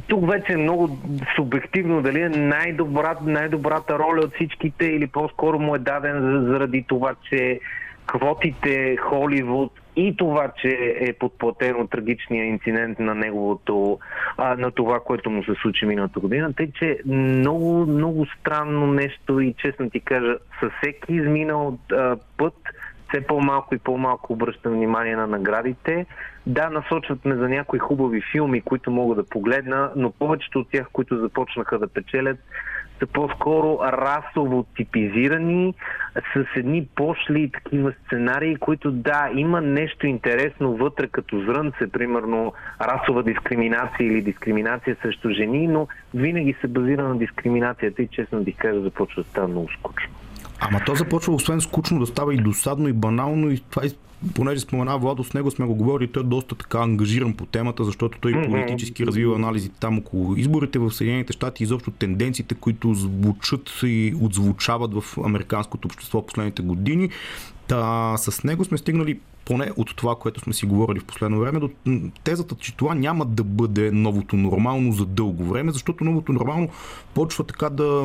Тук вече е много субективно дали е най-добрата, най-добрата роля от всичките или по-скоро му е даден заради това, че квотите Холивуд и това, че е подплатен от трагичния инцидент на неговото, а, на това, което му се случи миналата година. Тъй, че много, много странно нещо и честно ти кажа, със всеки изминал а, път все по-малко и по-малко обръщам внимание на наградите. Да, насочват ме за някои хубави филми, които мога да погледна, но повечето от тях, които започнаха да печелят, са по-скоро расово типизирани, с едни пошли такива сценарии, които да, има нещо интересно вътре като зрънце, примерно расова дискриминация или дискриминация срещу жени, но винаги се базира на дискриминацията и честно да кажа започва да става много скучно. Ама то започва освен скучно да става и досадно и банално и това понеже спомена Владо, с него сме го говорили, той е доста така ангажиран по темата, защото той политически развива анализите там около изборите в Съединените щати, изобщо тенденциите, които звучат и отзвучават в американското общество последните години. Та, с него сме стигнали поне от това, което сме си говорили в последно време, до тезата, че това няма да бъде новото нормално за дълго време, защото новото нормално почва така да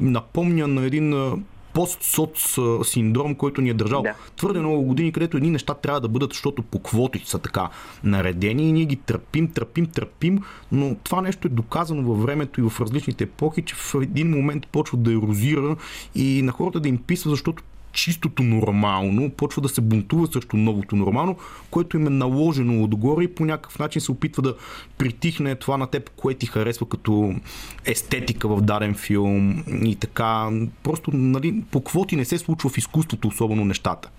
напомня на един пост-соц синдром, който ни е държал да. твърде много години, където едни неща трябва да бъдат, защото по квоти са така наредени и ние ги търпим, търпим, търпим, но това нещо е доказано във времето и в различните епохи, че в един момент почва да ерозира и на хората да им писва, защото чистото нормално почва да се бунтува срещу новото нормално, което им е наложено отгоре и по някакъв начин се опитва да притихне това на теб, което ти харесва като естетика в даден филм и така. Просто нали, по квоти не се случва в изкуството особено нещата.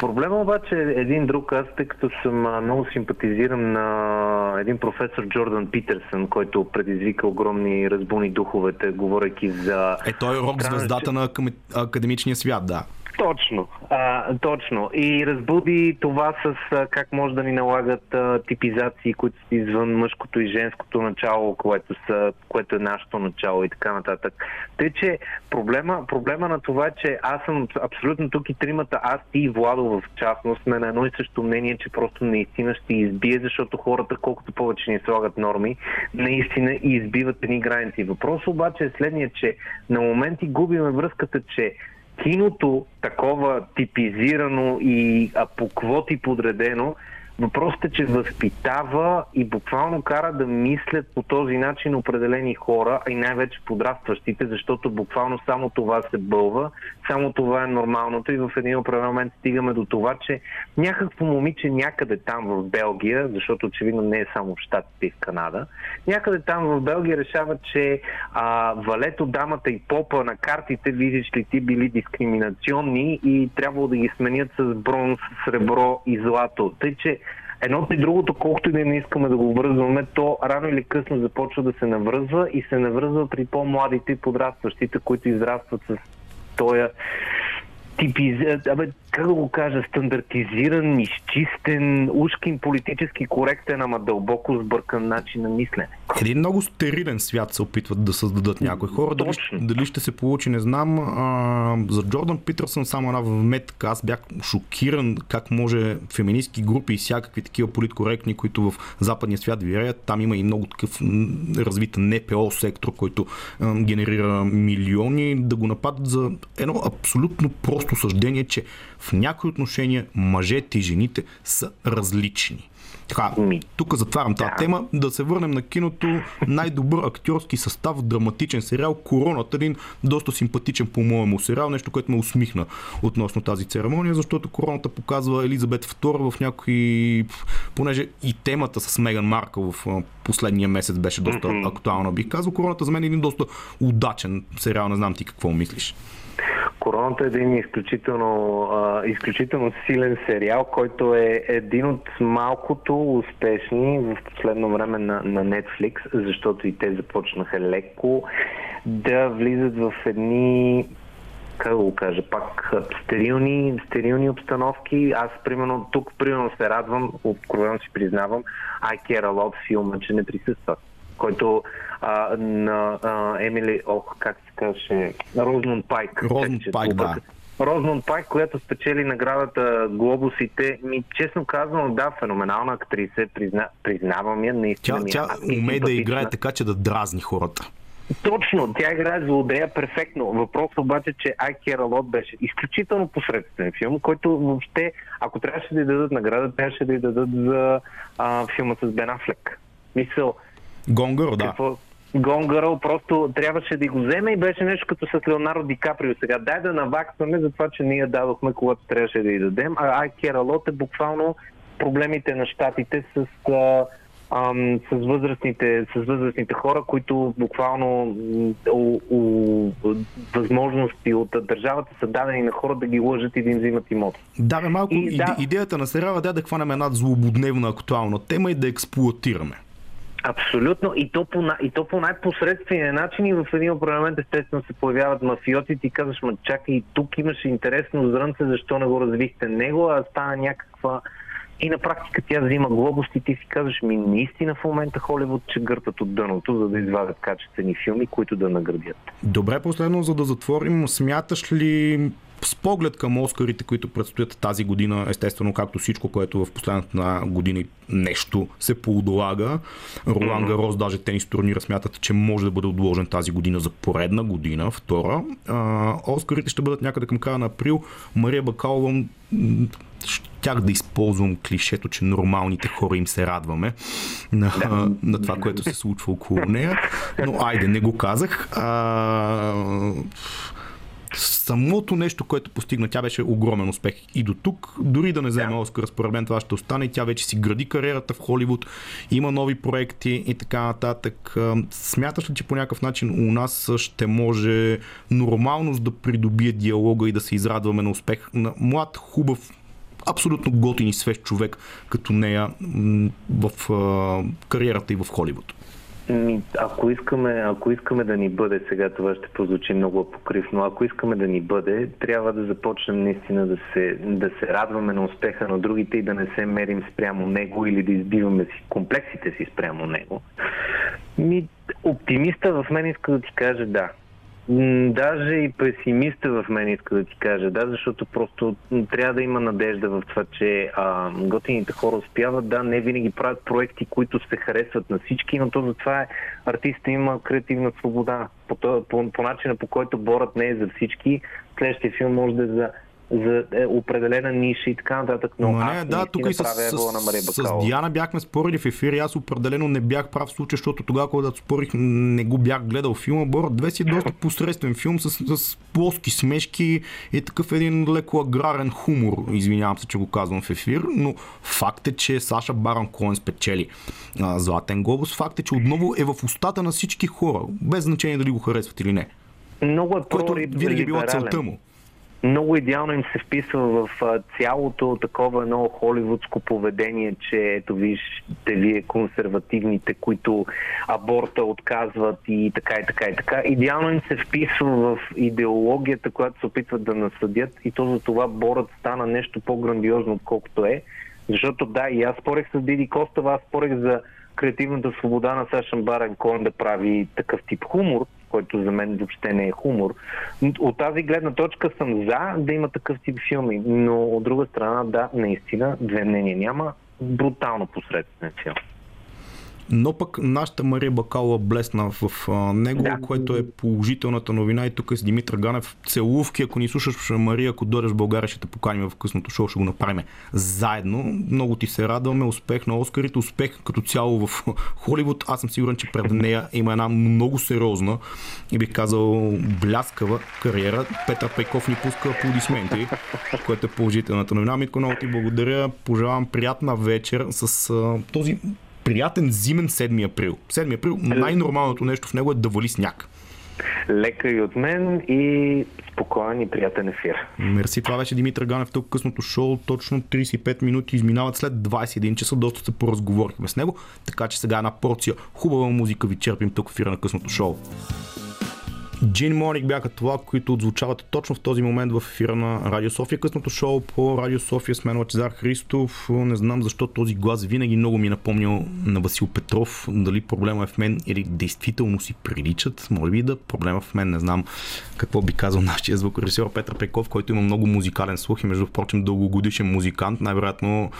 Проблема обаче е един друг. Аз, тъй като съм много симпатизирам на един професор Джордан Питерсън, който предизвика огромни разбуни духовете, говоряки за... Е, той е рок звездата на академичния свят, да. Точно, а, точно. И разбуди това с а, как може да ни налагат а, типизации, които са извън мъжкото и женското начало, което, са, което е нашето начало и така нататък. Тъй, че проблема, проблема на това е, че аз съм абсолютно тук и тримата, аз ти и Владо в частност, сме на едно и също мнение, че просто наистина ще избие, защото хората колкото повече ни слагат норми, наистина избиват едни граници. Въпрос обаче е следният, че на моменти губиме връзката, че киното, такова типизирано и по квоти подредено, Въпросът е, че възпитава и буквално кара да мислят по този начин определени хора, а и най-вече подрастващите, защото буквално само това се бълва, само това е нормалното и в един определен момент стигаме до това, че някакво момиче някъде там в Белгия, защото очевидно не е само в Штатите и в Канада, някъде там в Белгия решава, че а, валето, дамата и попа на картите, видиш ли ти, били дискриминационни и трябвало да ги сменят с бронз, сребро и злато. Тъй, че Едното и другото, колкото и да не искаме да го връзваме, то рано или късно започва да се навръзва и се навръзва при по-младите и подрастващите, които израстват с този типиз... Абе, как да го кажа, стандартизиран, изчистен, ушкин, политически коректен, ама дълбоко сбъркан начин на мислене. Един много стерилен свят се опитват да създадат някои хора. Дали, дали ще се получи, не знам. А, за Джордан Питърсън само една вметка. Аз бях шокиран как може феминистки групи и всякакви такива политкоректни, които в западния свят виреят. Там има и много такъв развит НПО сектор, който а, генерира милиони, да го нападат за едно абсолютно просто моето съждение че в някои отношения мъжете и жените са различни. Така, тук затварям тази да. тема. Да се върнем на киното. Най-добър актьорски състав драматичен сериал. Короната един доста симпатичен по-моему сериал. Нещо, което ме усмихна относно тази церемония, защото Короната показва Елизабет II в някои... Понеже и темата с Меган Маркъл в последния месец беше доста актуална, бих казал. Короната за мен е един доста удачен сериал. Не знам ти какво мислиш. Короната е един изключително, а, изключително силен сериал, който е един от малкото успешни в последно време на, на Netflix, защото и те започнаха леко да влизат в едни как да го кажа, пак стерилни, стерилни обстановки. Аз, примерно, тук, примерно, се радвам, откровено си признавам, I Care a Lot филма, че не присъства който а, на а, Емили, ох, как се казваше, Розмон Пайк. Розмон Пайк, да. Розмон Пайк, която спечели наградата Глобусите, ми честно казвам, да, феноменална актриса, призна, признавам я, наистина тя, ми Тя умее да играе така, че да дразни хората. Точно, тя играе злодея перфектно. Въпросът обаче, че a Lot беше изключително посредствен филм, който въобще, ако трябваше да й дадат награда, трябваше да й дадат за а, филма с Бен Афлек. Мисъл, Гонгър, да. Какво? Гонгърл просто трябваше да го вземе и беше нещо като с Леонардо Ди Каприо сега. Дай да наваксваме за това, че ние дадохме, когато трябваше да й дадем. А Ай Кералот е буквално проблемите на щатите с, а, а, с, възрастните, с възрастните хора, които буквално у, у, възможности от държавата са дадени на хора да ги лъжат и да им взимат имот. Да, бе, малко и, иде, да... идеята на сериала е да хванем една злободневна актуална тема и да експлуатираме. Абсолютно. И то по, и то по най-посредствения начин и в един парламент естествено се появяват мафиотите и казваш, ма чакай, тук имаше интересно зрънце, защо не го развихте него, а стана някаква... И на практика тя взима глобостите и си казваш, ми наистина в момента Холивуд че гъртат от дъното, за да извадят качествени филми, които да наградят. Добре, последно, за да затворим, смяташ ли с поглед към Оскарите, които предстоят тази година, естествено, както всичко, което в последната година нещо се поудолага. Ролан Гарос, даже тенис турнира смятат, че може да бъде отложен тази година за поредна година, втора. А, Оскарите ще бъдат някъде към края на април. Мария Бакалова щях да използвам клишето, че нормалните хора им се радваме на, да. на това, което се случва около нея. Но айде, не го казах. А, самото нещо, което постигна, тя беше огромен успех и до тук. Дори да не вземе Оскар, според мен това ще остане. Тя вече си гради кариерата в Холивуд, има нови проекти и така нататък. Смяташ ли, че по някакъв начин у нас ще може нормалност да придобие диалога и да се израдваме на успех на млад, хубав, абсолютно готин и свеж човек като нея в кариерата и в Холивуд? Ако искаме, ако искаме да ни бъде, сега това ще прозвучи много апокривно, ако искаме да ни бъде, трябва да започнем наистина да се, да се радваме на успеха на другите и да не се мерим спрямо него или да избиваме си комплексите си спрямо него. Ми, оптимиста в мен иска да ти каже да. Даже и песимиста в мен иска да ти кажа, да, защото просто трябва да има надежда в това, че а, готините хора успяват. Да, не винаги правят проекти, които се харесват на всички, но то затова е, артиста има креативна свобода. По, по, по начина по който борът не е за всички, следващия филм може да е за за е, определена ниша и така нататък. Но, но не, да, тук и с, с, с, с Диана бяхме спорили в ефир и аз определено не бях прав в случай, защото тогава, когато спорих, не го бях гледал филма. Борът 2 си е доста посредствен филм с, с плоски смешки и такъв един леко аграрен хумор. Извинявам се, че го казвам в ефир, но факт е, че Саша Баран Коен спечели а, Златен глобус. Факт е, че отново е в устата на всички хора, без значение дали го харесват или не. Много е Което винаги е била целта му много идеално им се вписва в цялото такова едно холивудско поведение, че ето вижте вие консервативните, които аборта отказват и така и така и така. Идеално им се вписва в идеологията, която се опитват да насъдят и то за това борът стана нещо по-грандиозно, отколкото е. Защото да, и аз спорех с Диди Костова, аз спорех за креативната свобода на Сашан Барен Коен да прави такъв тип хумор, който за мен въобще не е хумор. От тази гледна точка съм за да има такъв тип филми, но от друга страна, да, наистина, две мнения няма. Брутално посредствен филм. Но пък нашата Мария Бакалова блесна в а, него, да. което е положителната новина. И тук е с Димитър Ганев. Целувки, ако ни слушаш, Мария, ако дойдеш в България, ще те поканим в късното шоу, ще го направим заедно. Много ти се радваме. Успех на Оскарите, успех като цяло в Холивуд. Аз съм сигурен, че пред нея има една много сериозна и бих казал бляскава кариера. Петър Пейков ни пуска аплодисменти, което е положителната новина. Митко, много ти благодаря. Пожелавам приятна вечер с а, този приятен зимен 7 април. 7 април най-нормалното нещо в него е да вали сняг. Лека и от мен и спокоен и приятен ефир. Мерси. Това беше Димитър Ганев тук късното шоу. Точно 35 минути изминават след 21 часа. Доста се поразговорихме с него. Така че сега една порция хубава музика ви черпим тук в ефира на късното шоу. Джин Моник бяха това, които отзвучават точно в този момент в ефира на Радио София. Късното шоу по Радио София с мен Лачезар Христов. Не знам защо този глас винаги много ми е напомнял на Васил Петров. Дали проблема е в мен или действително си приличат. Може би да проблема в мен. Не знам какво би казал нашия звукорежисьор Петър Пеков, който има много музикален слух и между впрочем дългогодишен музикант. Най-вероятно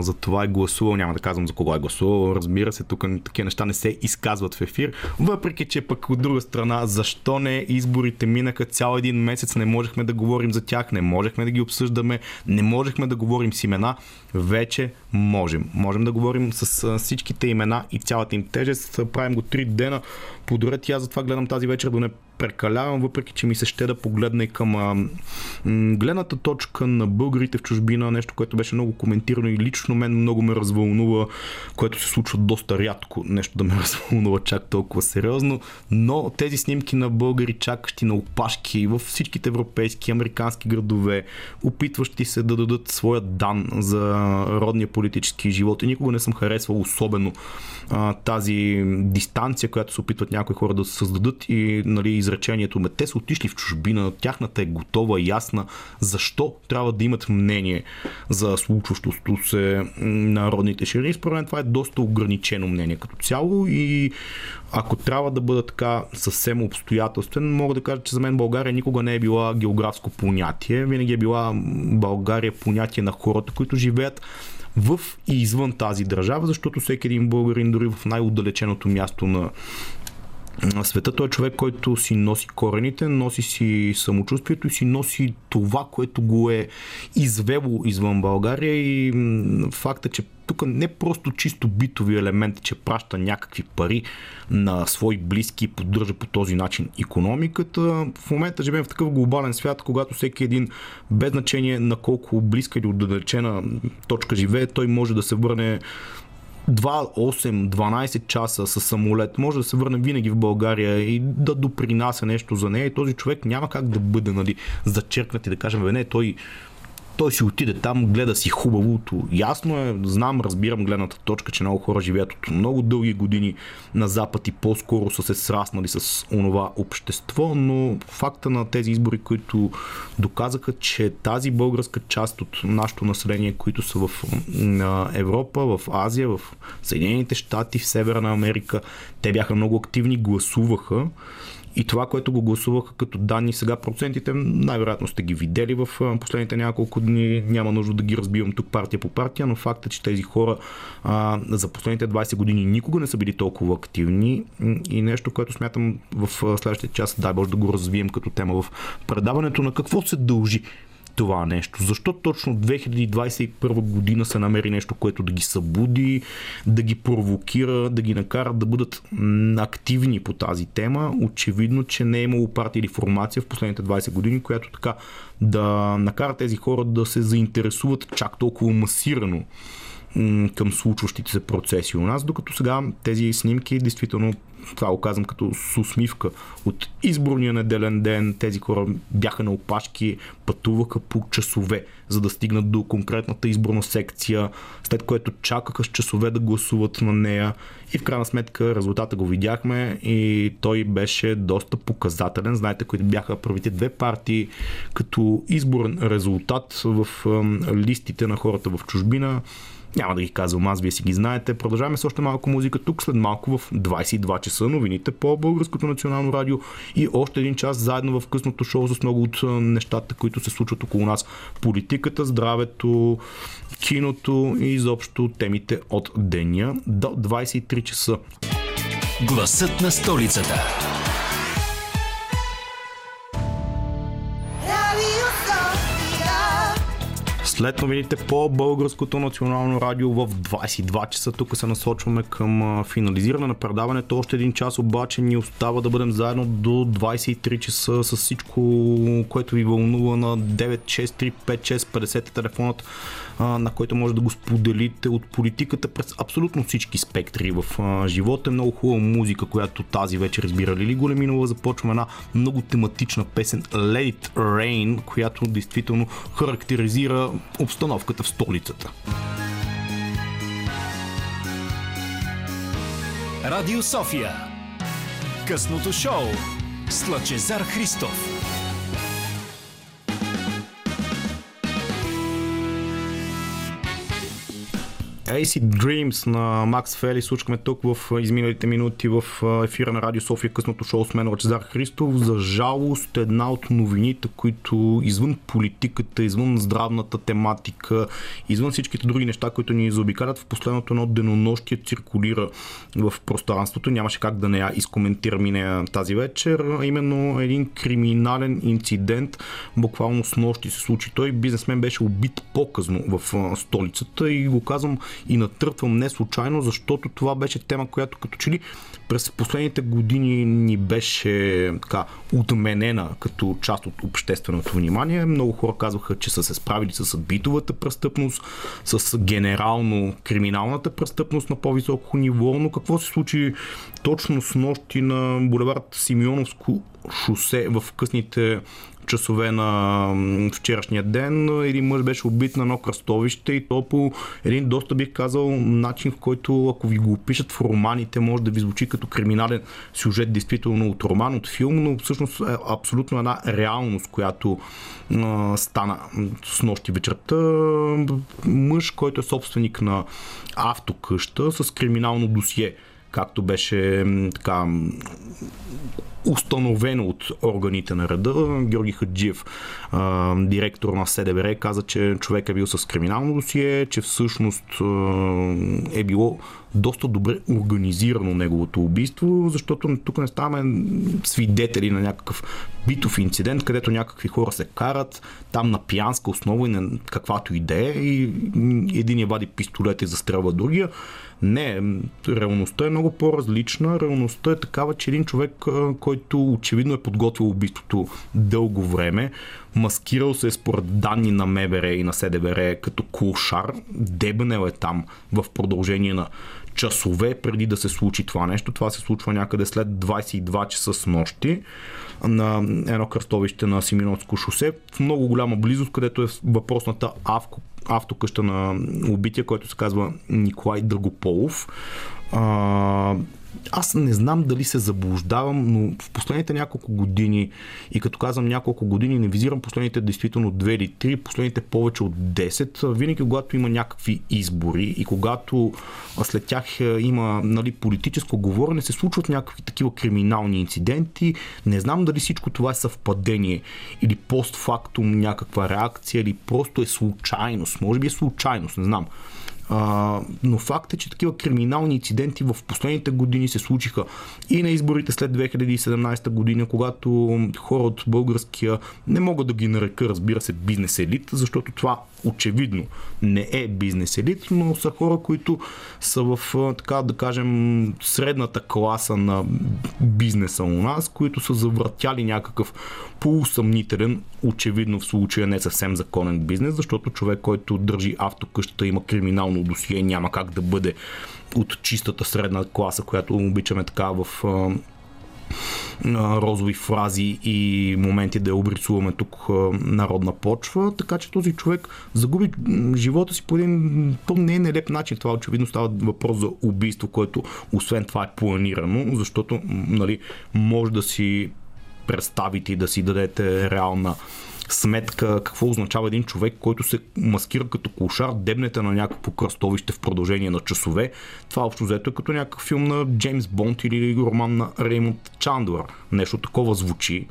за това е гласувал. Няма да казвам за кого е гласувал. Разбира се, тук такива неща не се изказват в ефир. Въпреки, че пък от друга страна защо не изборите минаха цял един месец, не можехме да говорим за тях, не можехме да ги обсъждаме, не можехме да говорим с имена, вече можем. Можем да говорим с всичките имена и цялата им тежест. Правим го три дена подред и аз затова гледам тази вечер да не прекалявам, въпреки че ми се ще да погледна и към а, м, гледната точка на българите в чужбина, нещо, което беше много коментирано и лично мен много ме развълнува, което се случва доста рядко, нещо да ме развълнува чак толкова сериозно, но тези снимки на българи чакащи на опашки във всичките европейски, американски градове, опитващи се да дадат своя дан за родния политически живот. И никога не съм харесвал особено а, тази дистанция, която се опитват някои хора да създадат и нали, изречението ме. Те са отишли в чужбина, тяхната е готова, ясна. Защо трябва да имат мнение за случващото се на родните ширини? Според мен това е доста ограничено мнение като цяло и ако трябва да бъда така съвсем обстоятелствен, мога да кажа, че за мен България никога не е била географско понятие. Винаги е била България понятие на хората, които живеят в и извън тази държава, защото всеки един българин, дори в най-отдалеченото място на света. Той е човек, който си носи корените, носи си самочувствието и си носи това, което го е извело извън България и факта, че тук не просто чисто битови елементи, че праща някакви пари на свои близки и поддържа по този начин економиката. В момента живеем в такъв глобален свят, когато всеки един, без значение на колко близка или отдалечена точка живее, той може да се върне 2, 8, 12 часа с самолет, може да се върне винаги в България и да допринася нещо за нея. И този човек няма как да бъде нали, зачеркнат и да кажем, не, той той си отиде там, гледа си хубавото. Ясно е, знам, разбирам гледната точка, че много хора живеят от много дълги години на Запад и по-скоро са се сраснали с онова общество, но факта на тези избори, които доказаха, че тази българска част от нашето население, които са в Европа, в Азия, в Съединените щати, в Северна Америка, те бяха много активни, гласуваха и това, което го гласуваха като данни сега, процентите най-вероятно сте ги видели в последните няколко дни. Няма нужда да ги разбивам тук партия по партия, но факт е, че тези хора а, за последните 20 години никога не са били толкова активни. И нещо, което смятам в следващия час, дай Боже да го развием като тема в предаването на какво се дължи това нещо? Защо точно 2021 година се намери нещо, което да ги събуди, да ги провокира, да ги накара да бъдат активни по тази тема? Очевидно, че не е имало партия или формация в последните 20 години, която така да накара тези хора да се заинтересуват чак толкова масирано към случващите се процеси у нас, докато сега тези снимки действително това го казвам като с усмивка. От изборния неделен ден тези хора бяха на опашки, пътуваха по часове, за да стигнат до конкретната изборна секция, след което чакаха с часове да гласуват на нея и в крайна сметка резултата го видяхме и той беше доста показателен. Знаете, които бяха първите две партии като изборен резултат в листите на хората в чужбина Няма да ги казвам аз, вие си ги знаете. Продължаваме с още малко музика тук, след малко в 22 часа новините по Българското национално радио и още един час заедно в късното шоу с много от нещата, които се случват около нас. Политиката, здравето, киното и изобщо темите от деня до 23 часа. Гласът на столицата. След новините по Българското национално радио в 22 часа тук се насочваме към финализиране на предаването. Още един час обаче ни остава да бъдем заедно до 23 часа с всичко, което ви вълнува на 9635650 телефонът на който може да го споделите от политиката през абсолютно всички спектри в живота. Е много хубава музика, която тази вечер разбирали ли Големинова. Започваме една много тематична песен Let It Rain, която действително характеризира обстановката в столицата. Радио София. Късното шоу с Лъчезар Христов. AC Dreams на Макс Фели случкаме тук в изминалите минути в ефира на Радио София късното шоу с мен Лачезар Христов. За жалост една от новините, които извън политиката, извън здравната тематика, извън всичките други неща, които ни заобикалят в последното едно денонощие циркулира в пространството. Нямаше как да не я изкоментирам и тази вечер. Именно един криминален инцидент. Буквално с нощи се случи. Той бизнесмен беше убит по-късно в столицата и го казвам и натъртвам не случайно, защото това беше тема, която като че ли през последните години ни беше така отменена като част от общественото внимание. Много хора казваха, че са се справили с битовата престъпност, с генерално криминалната престъпност на по-високо ниво, но какво се случи точно с нощи на булевард Симеоновско шосе в късните часове на вчерашния ден един мъж беше убит на едно кръстовище и то по един доста бих казал начин, в който ако ви го опишат в романите, може да ви звучи като криминален сюжет, действително от роман, от филм, но всъщност е абсолютно една реалност, която а, стана с нощи вечерта. Мъж, който е собственик на автокъща с криминално досие както беше така установено от органите на реда. Георги Хаджиев, директор на СДБР, каза, че човек е бил с криминално досие, че всъщност е било доста добре организирано неговото убийство, защото тук не ставаме свидетели на някакъв битов инцидент, където някакви хора се карат, там на пиянска основа и на каквато идея и един я вади пистолет и застрелва другия. Не, реалността е много по-различна. Реалността е такава, че един човек, който очевидно е подготвил убийството дълго време, маскирал се според данни на МВР и на СДБР като кулшар, дебнел е там в продължение на часове преди да се случи това нещо. Това се случва някъде след 22 часа с нощи на едно кръстовище на Симиновско шосе в много голяма близост, където е въпросната авко, автокъща на убития, който се казва Николай Драгополов. А, аз не знам дали се заблуждавам, но в последните няколко години, и като казвам няколко години, не визирам последните действително 2 или 3, последните повече от 10, винаги когато има някакви избори и когато след тях има нали, политическо говорене, се случват някакви такива криминални инциденти. Не знам дали всичко това е съвпадение или постфактум някаква реакция или просто е случайност. Може би е случайност, не знам. А, но факт е, че такива криминални инциденти в последните години се случиха и на изборите след 2017 година, когато хора от българския, не мога да ги нарека, разбира се, бизнес елит, защото това очевидно не е бизнес елит, но са хора, които са в, така да кажем, средната класа на бизнеса у нас, които са завратяли някакъв полусъмнителен, очевидно в случая не съвсем законен бизнес, защото човек, който държи автокъщата, има криминално досие, няма как да бъде от чистата средна класа, която обичаме така в розови фрази и моменти да обрисуваме тук народна почва, така че този човек загуби живота си по един то не е нелеп начин. Това очевидно става въпрос за убийство, което освен това е планирано, защото нали, може да си представите и да си дадете реална сметка какво означава един човек, който се маскира като кошар, дебнете на някакво кръстовище в продължение на часове. Това общо взето е като някакъв филм на Джеймс Бонд или роман на Реймонд Чандлър. Нещо такова звучи.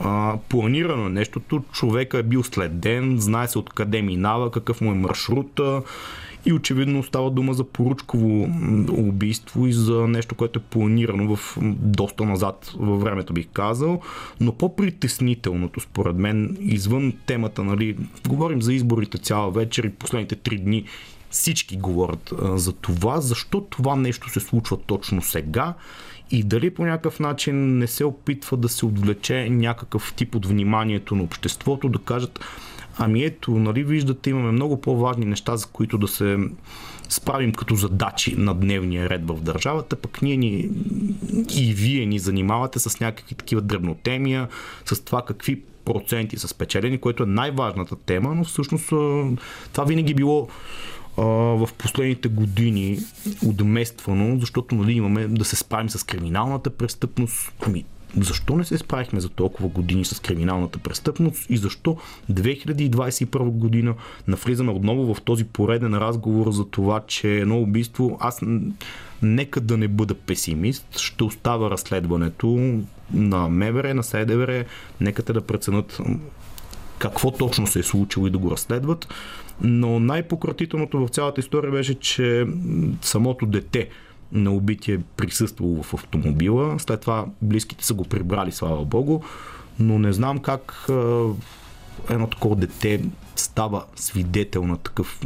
А, планирано е нещото, човека е бил следен, знае се откъде минава, какъв му е маршрута и очевидно става дума за поручково убийство и за нещо, което е планирано в доста назад във времето бих казал, но по-притеснителното според мен, извън темата, нали, говорим за изборите цяла вечер и последните три дни всички говорят а, за това, защо това нещо се случва точно сега и дали по някакъв начин не се опитва да се отвлече някакъв тип от вниманието на обществото, да кажат Ами ето, нали виждате, имаме много по-важни неща, за които да се справим като задачи на дневния ред в държавата, пък ние ни, и вие ни занимавате с някакви такива дребнотемия, с това какви проценти са спечелени, което е най-важната тема, но всъщност това винаги било в последните години отмествано, защото нали, имаме да се справим с криминалната престъпност. Ами, защо не се справихме за толкова години с криминалната престъпност и защо 2021 година навлизаме отново в този пореден разговор за това, че едно убийство, аз нека да не бъда песимист, ще оставя разследването на МВР, на СДВР, нека те да преценят какво точно се е случило и да го разследват. Но най-пократителното в цялата история беше, че самото дете на убитие присъствало в автомобила. След това близките са го прибрали, слава богу. Но не знам как едно такова дете става свидетел на такъв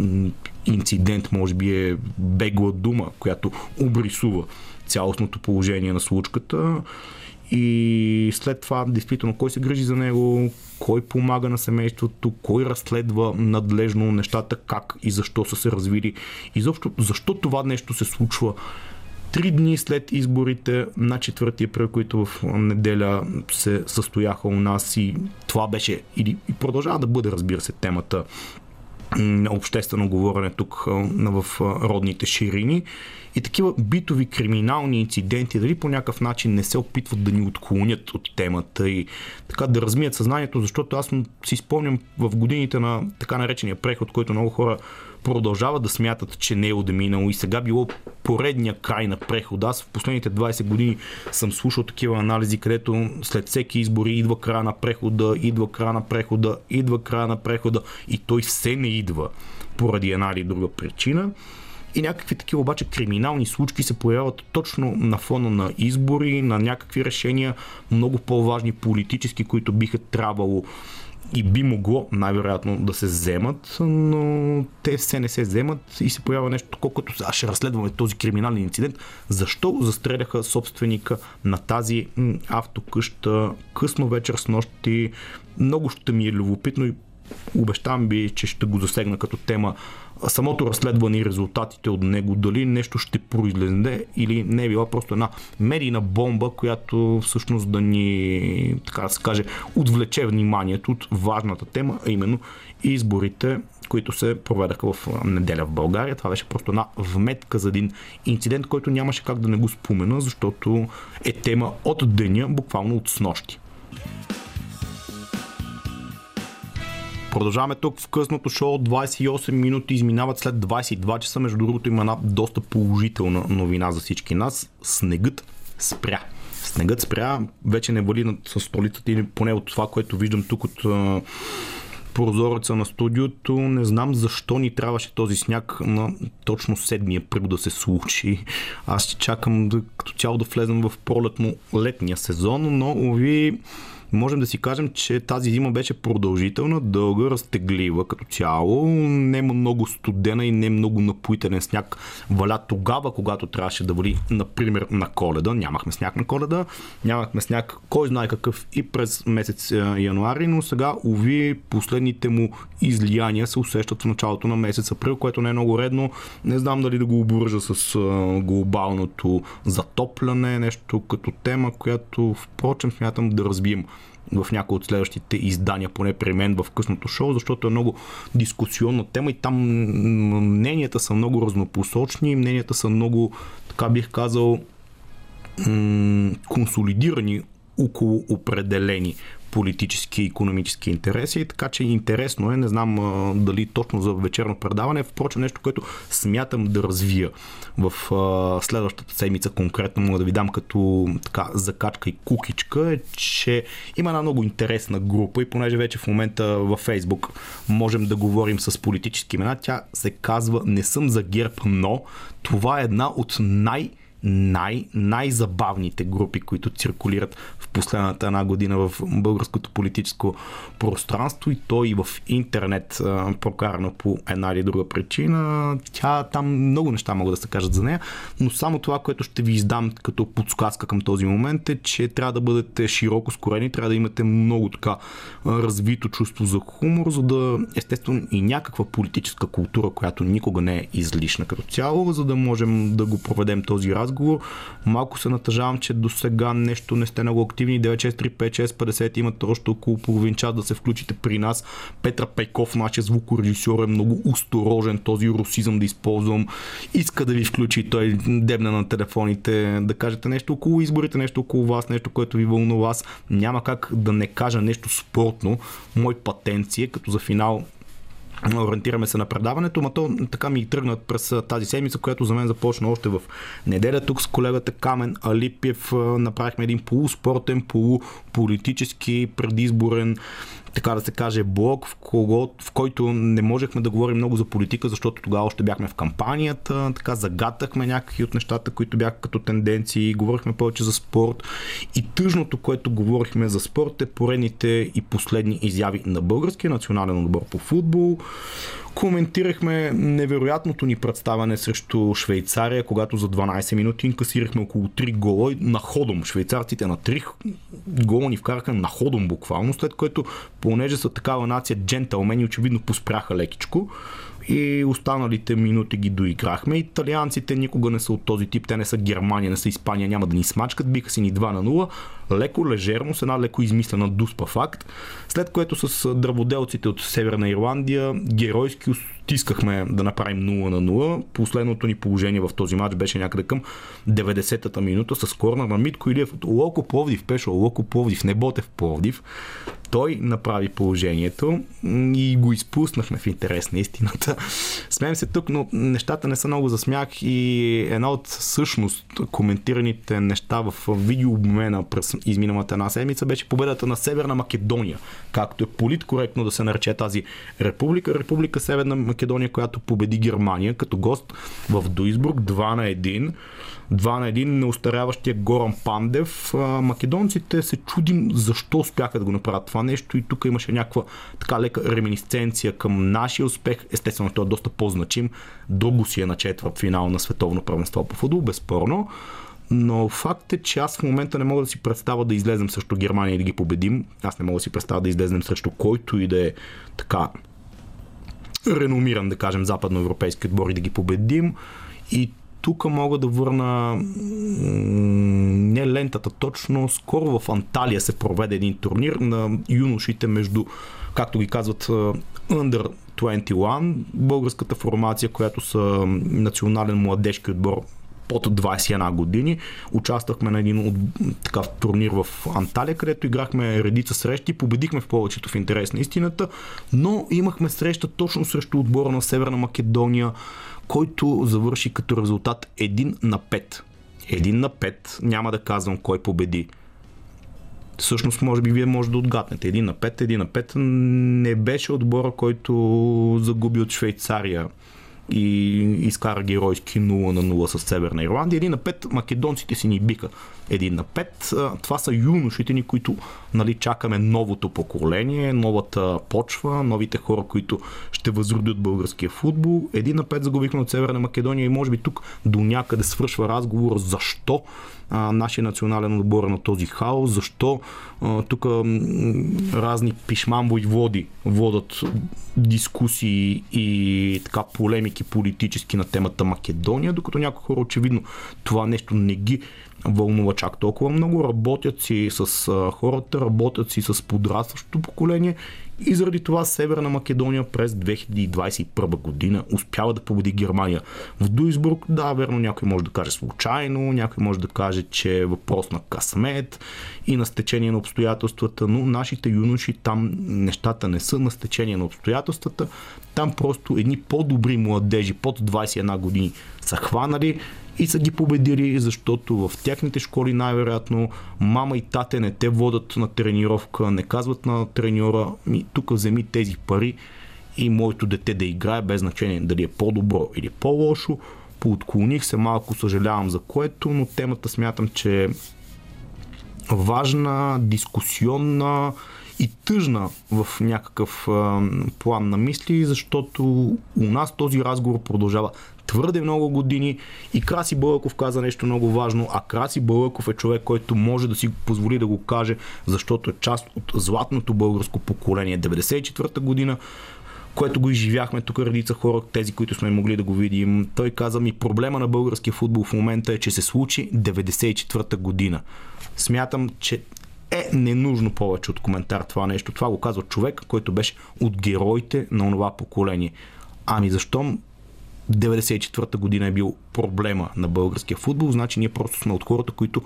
инцидент, може би е бегла дума, която обрисува цялостното положение на случката. И след това, действително, кой се грижи за него, кой помага на семейството, кой разследва надлежно нещата, как и защо са се развили. И защо, защо това нещо се случва Три дни след изборите на 4 април, които в неделя се състояха у нас и това беше и продължава да бъде, разбира се, темата обществено говорене тук в родните ширини. И такива битови криминални инциденти, дали по някакъв начин не се опитват да ни отклонят от темата и така да размият съзнанието, защото аз си спомням в годините на така наречения преход, който много хора продължават да смятат, че не е отминало и сега било поредния край на прехода. Аз в последните 20 години съм слушал такива анализи, където след всеки избори идва края на прехода, идва края на прехода, идва края на прехода и той все не идва поради една или друга причина. И някакви такива обаче криминални случки се появяват точно на фона на избори, на някакви решения, много по-важни политически, които биха трябвало и би могло най-вероятно да се вземат, но те все не се вземат и се появява нещо, колкото аз ще разследваме този криминален инцидент. Защо застреляха собственика на тази автокъща късно вечер с нощи? Много ще ми е любопитно и обещавам би, че ще го засегна като тема самото разследване и резултатите от него, дали нещо ще произлезе или не е била просто една медийна бомба, която всъщност да ни, така да се каже, отвлече вниманието от важната тема, а именно изборите, които се проведаха в неделя в България. Това беше просто една вметка за един инцидент, който нямаше как да не го спомена, защото е тема от деня, буквално от снощи. Продължаваме тук в късното шоу. 28 минути изминават след 22 часа. Между другото има една доста положителна новина за всички нас. Снегът спря. Снегът спря. Вече не вали над столицата или поне от това, което виждам тук от прозореца на студиото. Не знам защо ни трябваше този сняг на точно 7 април да се случи. Аз ще чакам да, като цяло да влезем в пролетно-летния сезон, но ви можем да си кажем, че тази зима беше продължителна, дълга, разтеглива като цяло. Не много студена и не много напоителен сняг валя тогава, когато трябваше да вали, например, на коледа. Нямахме сняг на коледа, нямахме сняг кой знае какъв и през месец е, януари, но сега, уви, последните му излияния се усещат в началото на месец април, което не е много редно. Не знам дали да го обвържа с е, глобалното затопляне, нещо като тема, която впрочем смятам да разбием в някои от следващите издания, поне при мен в късното шоу, защото е много дискусионна тема и там мненията са много разнопосочни, мненията са много, така бих казал, консолидирани около определени политически и економически интереси, така че интересно е, не знам а, дали точно за вечерно предаване, впрочем нещо, което смятам да развия в а, следващата седмица конкретно, мога да ви дам като така закачка и кукичка, е, че има една много интересна група и понеже вече в момента във Фейсбук можем да говорим с политически имена, тя се казва Не съм за ГЕРБ, но това е една от най- най- най-забавните групи, които циркулират в последната една година в българското политическо пространство и то и в интернет прокарана по една или друга причина. Тя там много неща могат да се кажат за нея, но само това, което ще ви издам като подсказка към този момент е, че трябва да бъдете широко скорени, трябва да имате много така развито чувство за хумор, за да естествено и някаква политическа култура, която никога не е излишна като цяло, за да можем да го проведем този разговор разговор. Малко се натъжавам, че до сега нещо не сте много активни. 9635650 имате още около половин час да се включите при нас. Петра Пейков, нашия звукорежисьор е много осторожен този русизъм да използвам. Иска да ви включи той дебне на телефоните, да кажете нещо около изборите, нещо около вас, нещо, което ви вълнува вас. Няма как да не кажа нещо спортно. Мой е, като за финал ориентираме се на предаването, но то така ми тръгна през тази седмица, която за мен започна още в неделя. Тук с колегата Камен Алипиев направихме един полуспортен, полуполитически предизборен така да се каже, блок, в, кого, в който не можехме да говорим много за политика, защото тогава още бяхме в кампанията, така загатахме някакви от нещата, които бяха като тенденции, говорихме повече за спорт. И тъжното, което говорихме за спорт е поредните и последни изяви на българския национален отбор по футбол, коментирахме невероятното ни представяне срещу Швейцария, когато за 12 минути инкасирахме около 3 гола на ходом. Швейцарците на 3 гола ни вкараха на ходом буквално, след което, понеже са такава нация джентълмени, очевидно поспряха лекичко и останалите минути ги доиграхме. Италианците никога не са от този тип, те не са Германия, не са Испания, няма да ни смачкат, биха си ни 2 на 0, леко лежерно, с една леко измислена дуспа факт, след което с дърводелците от Северна Ирландия геройски стискахме да направим 0 на 0. Последното ни положение в този матч беше някъде към 90-та минута с корнер на Митко Илиев от Локо Пловдив, Пешо Локо Пловдив, не Ботев Пловдив. Той направи положението и го изпуснахме в интерес на истината. Смеем се тук, но нещата не са много за смях и една от всъщност коментираните неща в видеообмена през изминалата една седмица беше победата на Северна Македония, както е политкоректно да се нарече тази република. Република Северна Македония, която победи Германия като гост в Дуисбург 2 на 1. 2 на 1 неустаряващия Горан Пандев. Македонците се чудим защо успяха да го направят това нещо и тук имаше някаква така лека реминисценция към нашия успех. Естествено, той е доста по-значим. Друго си е на четвърт финал на световно правенство по футбол, безспорно. Но факт е, че аз в момента не мога да си представя да излезем срещу Германия и да ги победим. Аз не мога да си представя да излезем срещу който и да е така реномиран, да кажем, западноевропейски отбор и да ги победим. И тук мога да върна не лентата точно. Скоро в Анталия се проведе един турнир на юношите между, както ги казват, Under 21, българската формация, която са национален младежки отбор под 21 години. Участвахме на един от, такъв турнир в Анталия, където играхме редица срещи, победихме в повечето в интерес на истината, но имахме среща точно срещу отбора на Северна Македония, който завърши като резултат 1 на 5. 1 на 5, няма да казвам кой победи. Всъщност, може би, вие може да отгаднете. 1 на 5, 1 на 5 не беше отбора, който загуби от Швейцария и изкара геройски 0 на 0 с Северна Ирландия. 1 на 5 македонците си ни биха. 1 на 5. Това са юношите ни, които нали, чакаме новото поколение, новата почва, новите хора, които ще възродят българския футбол. 1 на 5 загубихме от Северна Македония и може би тук до някъде свършва разговор защо нашия национален отбор на този хаос, защо тук разни пишман води водат дискусии и така полемики политически на темата Македония, докато някои хора очевидно това нещо не ги вълнува чак толкова много. Работят си с хората, работят си с подрастващото поколение И заради това Северна Македония през 2021 година успява да победи Германия. В Дуисбург, да, верно, някой може да каже случайно, някой може да каже, че е въпрос на късмет и на стечение на обстоятелствата, но нашите юноши там нещата не са на стечение на обстоятелствата. Там просто едни по-добри младежи под 21 години са хванали и са ги победили, защото в тяхните школи най-вероятно мама и тате не те водят на тренировка, не казват на треньора, ми тук вземи тези пари и моето дете да играе, без значение дали е по-добро или по-лошо. Поотклоних се малко, съжалявам за което, но темата смятам, че е важна, дискусионна и тъжна в някакъв план на мисли, защото у нас този разговор продължава твърде много години и Краси Бълъков каза нещо много важно, а Краси Бълъков е човек, който може да си позволи да го каже, защото е част от златното българско поколение. 94-та година което го изживяхме тук редица хора, тези, които сме могли да го видим. Той каза ми, проблема на българския футбол в момента е, че се случи 94-та година. Смятам, че е ненужно повече от коментар това нещо. Това го казва човек, който беше от героите на това поколение. Ами защо 94-та година е бил проблема на българския футбол, значи ние просто сме от хората, които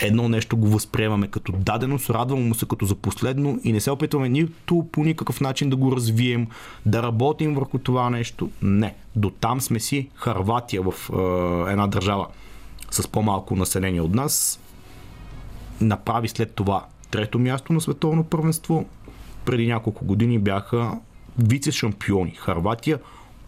едно нещо го възприемаме като даденост, радваме му се като за последно и не се опитваме нито по никакъв начин да го развием, да работим върху това нещо. Не. До там сме си Харватия в е, една държава с по-малко население от нас. Направи след това трето място на световно първенство. Преди няколко години бяха вице-шампиони. Харватия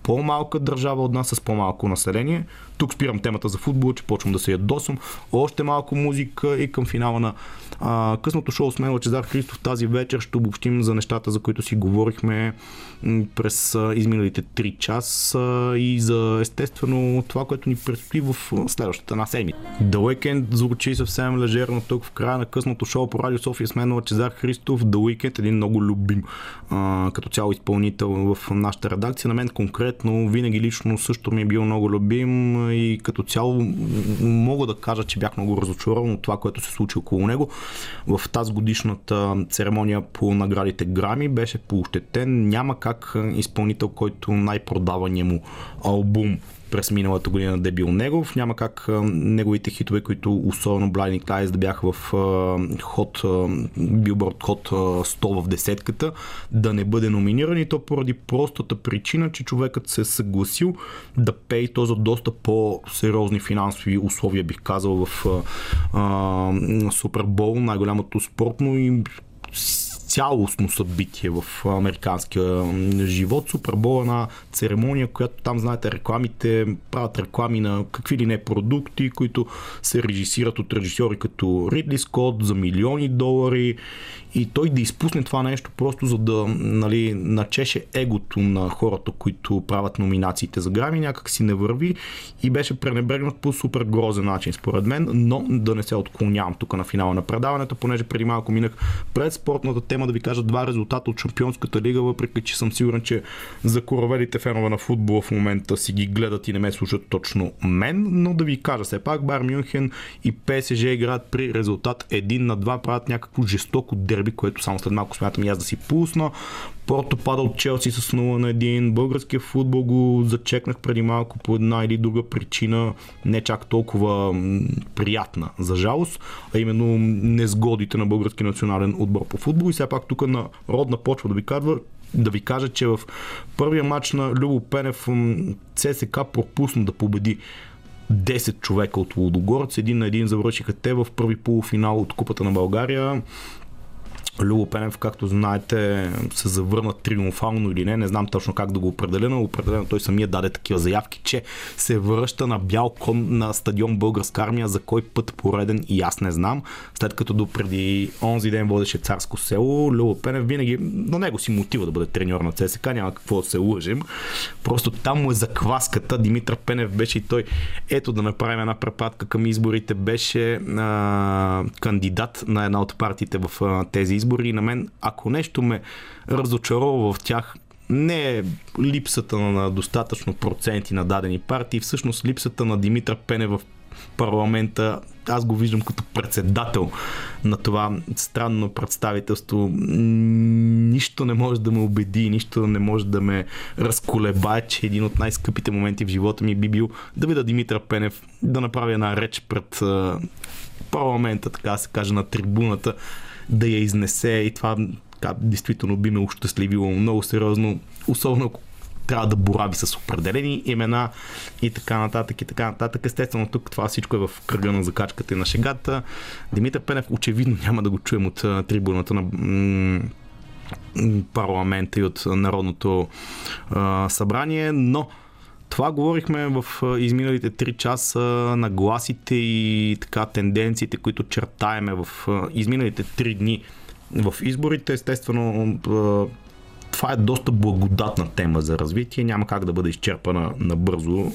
по-малка държава от нас с по-малко население. Тук спирам темата за футбол, че почвам да се ядосам. Още малко музика и към финала на а, късното шоу с мен Лачезар Христов тази вечер ще обобщим за нещата, за които си говорихме през а, изминалите 3 часа и за естествено това, което ни предстои в следващата една седмица. The Weekend звучи съвсем лежерно тук в края на късното шоу по Радио София с мен Лачезар Христов. The Weekend един много любим а, като цяло изпълнител в нашата редакция. На мен конкретно винаги лично също ми е бил много любим и като цяло мога да кажа, че бях много разочарован от това, което се случи около него. В тази годишната церемония по наградите Грами беше поощетен. Няма как изпълнител, който най-продавания му албум през миналата година да е бил негов. Няма как неговите хитове, които особено Blinding Lights да бяха в ход, билборд ход 100 в десетката, да не бъде номиниран и то поради простата причина, че човекът се е съгласил да пее то за доста по-сериозни финансови условия, бих казал, в Супербол, най-голямото спортно и цялостно събитие в американския живот. Супербол е една церемония, която там, знаете, рекламите правят реклами на какви ли не продукти, които се режисират от режисьори като Ридли Скот за милиони долари и той да изпусне това нещо просто за да нали, начеше егото на хората, които правят номинациите за грами, някак си не върви и беше пренебрегнат по супер грозен начин, според мен, но да не се отклонявам тук на финала на предаването, понеже преди малко минах пред спортната тема да ви кажа два резултата от Шампионската лига, въпреки че съм сигурен, че за коровелите фенове на футбола в момента си ги гледат и не ме слушат точно мен, но да ви кажа все пак, Бар Мюнхен и ПСЖ играят при резултат 1 на 2, правят някакво жестоко дерби, което само след малко смятам и аз да си пусна. Порто пада от Челси с 0 на 1. Българския футбол го зачекнах преди малко по една или друга причина, не чак толкова приятна, за жалост, а именно незгодите на български национален отбор по футбол. И все пак тук на родна почва да ви казва, да ви кажа, че в първия матч на Любо Пенев ЦСК пропусна да победи 10 човека от Лудогорец. Един на един завършиха те в първи полуфинал от Купата на България. Любо Пенев, както знаете, се завърна триумфално или не, не знам точно как да го определя, но определено той самия даде такива заявки, че се връща на бял кон на стадион Българска армия, за кой път пореден и аз не знам. След като до преди онзи ден водеше царско село, Любо Пенев винаги на него си мотива да бъде треньор на ЦСК, няма какво да се лъжим. Просто там му е закваската. Димитър Пенев беше и той. Ето да направим една препратка към изборите. Беше а, кандидат на една от партиите в а, тези избори избори на мен, ако нещо ме разочарова в тях, не е липсата на достатъчно проценти на дадени партии, всъщност липсата на Димитър Пене в парламента. Аз го виждам като председател на това странно представителство. Нищо не може да ме убеди, нищо не може да ме разколебае, че един от най-скъпите моменти в живота ми би бил да видя Димитър Пенев да направи една реч пред парламента, така да се каже, на трибуната, да я изнесе и това така, действително би ме ощастливило много сериозно, особено ако трябва да борави с определени имена и така нататък и така нататък. Естествено, тук това всичко е в кръга на закачката и на шегата. Димитър Пенев очевидно няма да го чуем от трибуната на парламента и от Народното а, събрание, но това говорихме в изминалите 3 часа на гласите и така тенденциите, които чертаеме в изминалите 3 дни в изборите. Естествено, това е доста благодатна тема за развитие. Няма как да бъде изчерпана набързо,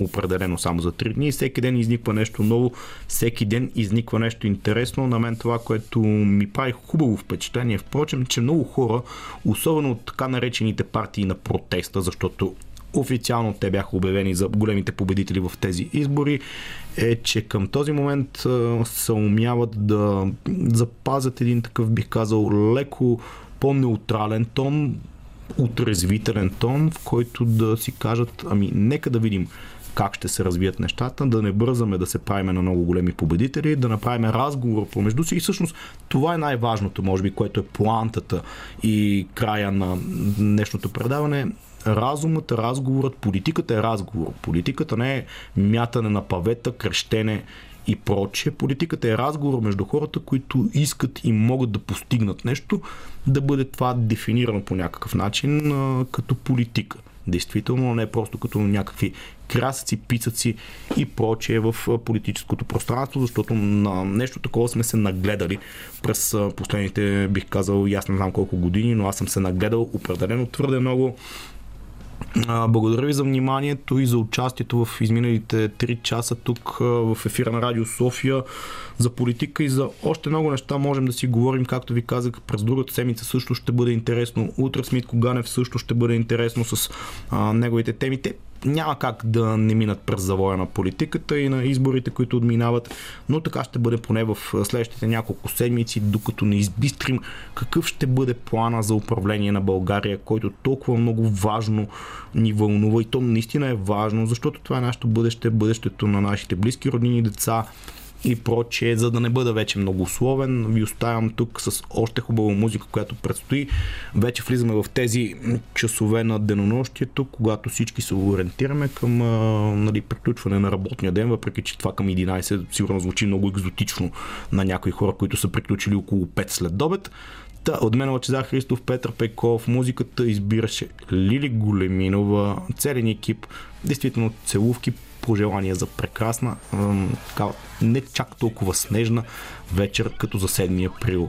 определено само за 3 дни. Всеки ден изниква нещо ново, всеки ден изниква нещо интересно. На мен това, което ми прави хубаво впечатление, впрочем, че много хора, особено от така наречените партии на протеста, защото официално те бяха обявени за големите победители в тези избори, е, че към този момент се умяват да запазят един такъв, бих казал, леко по-неутрален тон, отрезвителен тон, в който да си кажат, ами нека да видим как ще се развият нещата, да не бързаме да се правиме на много големи победители, да направим разговор помежду си и всъщност това е най-важното, може би, което е плантата и края на днешното предаване. Разумът, разговорът, политиката е разговор. Политиката не е мятане на павета, крещене и прочее. Политиката е разговор между хората, които искат и могат да постигнат нещо, да бъде това дефинирано по някакъв начин а, като политика. Действително, не просто като някакви красъци, пицаци и прочее в политическото пространство, защото на нещо такова сме се нагледали през последните, бих казал, аз не знам колко години, но аз съм се нагледал определено твърде много благодаря ви за вниманието и за участието в изминалите 3 часа тук в ефира на Радио София за политика и за още много неща можем да си говорим, както ви казах, през другата седмица също ще бъде интересно. Утре Смит Коганев също ще бъде интересно с а, неговите теми. Те няма как да не минат през завоя на политиката и на изборите, които отминават, но така ще бъде поне в следващите няколко седмици, докато не избистрим какъв ще бъде плана за управление на България, който толкова много важно ни вълнува. И то наистина е важно, защото това е нашето бъдеще, бъдещето на нашите близки роднини деца, и прочее, за да не бъда вече много условен. Ви оставям тук с още хубава музика, която предстои. Вече влизаме в тези часове на денонощието, когато всички се ориентираме към нали, приключване на работния ден, въпреки че това към 11 сигурно звучи много екзотично на някои хора, които са приключили около 5 след обед. Та, от мен Лачезар Христов, Петър Пейков, музиката избираше Лили Големинова, целен екип, действително целувки, пожелания за прекрасна, така, не чак толкова снежна вечер, като за 7 април.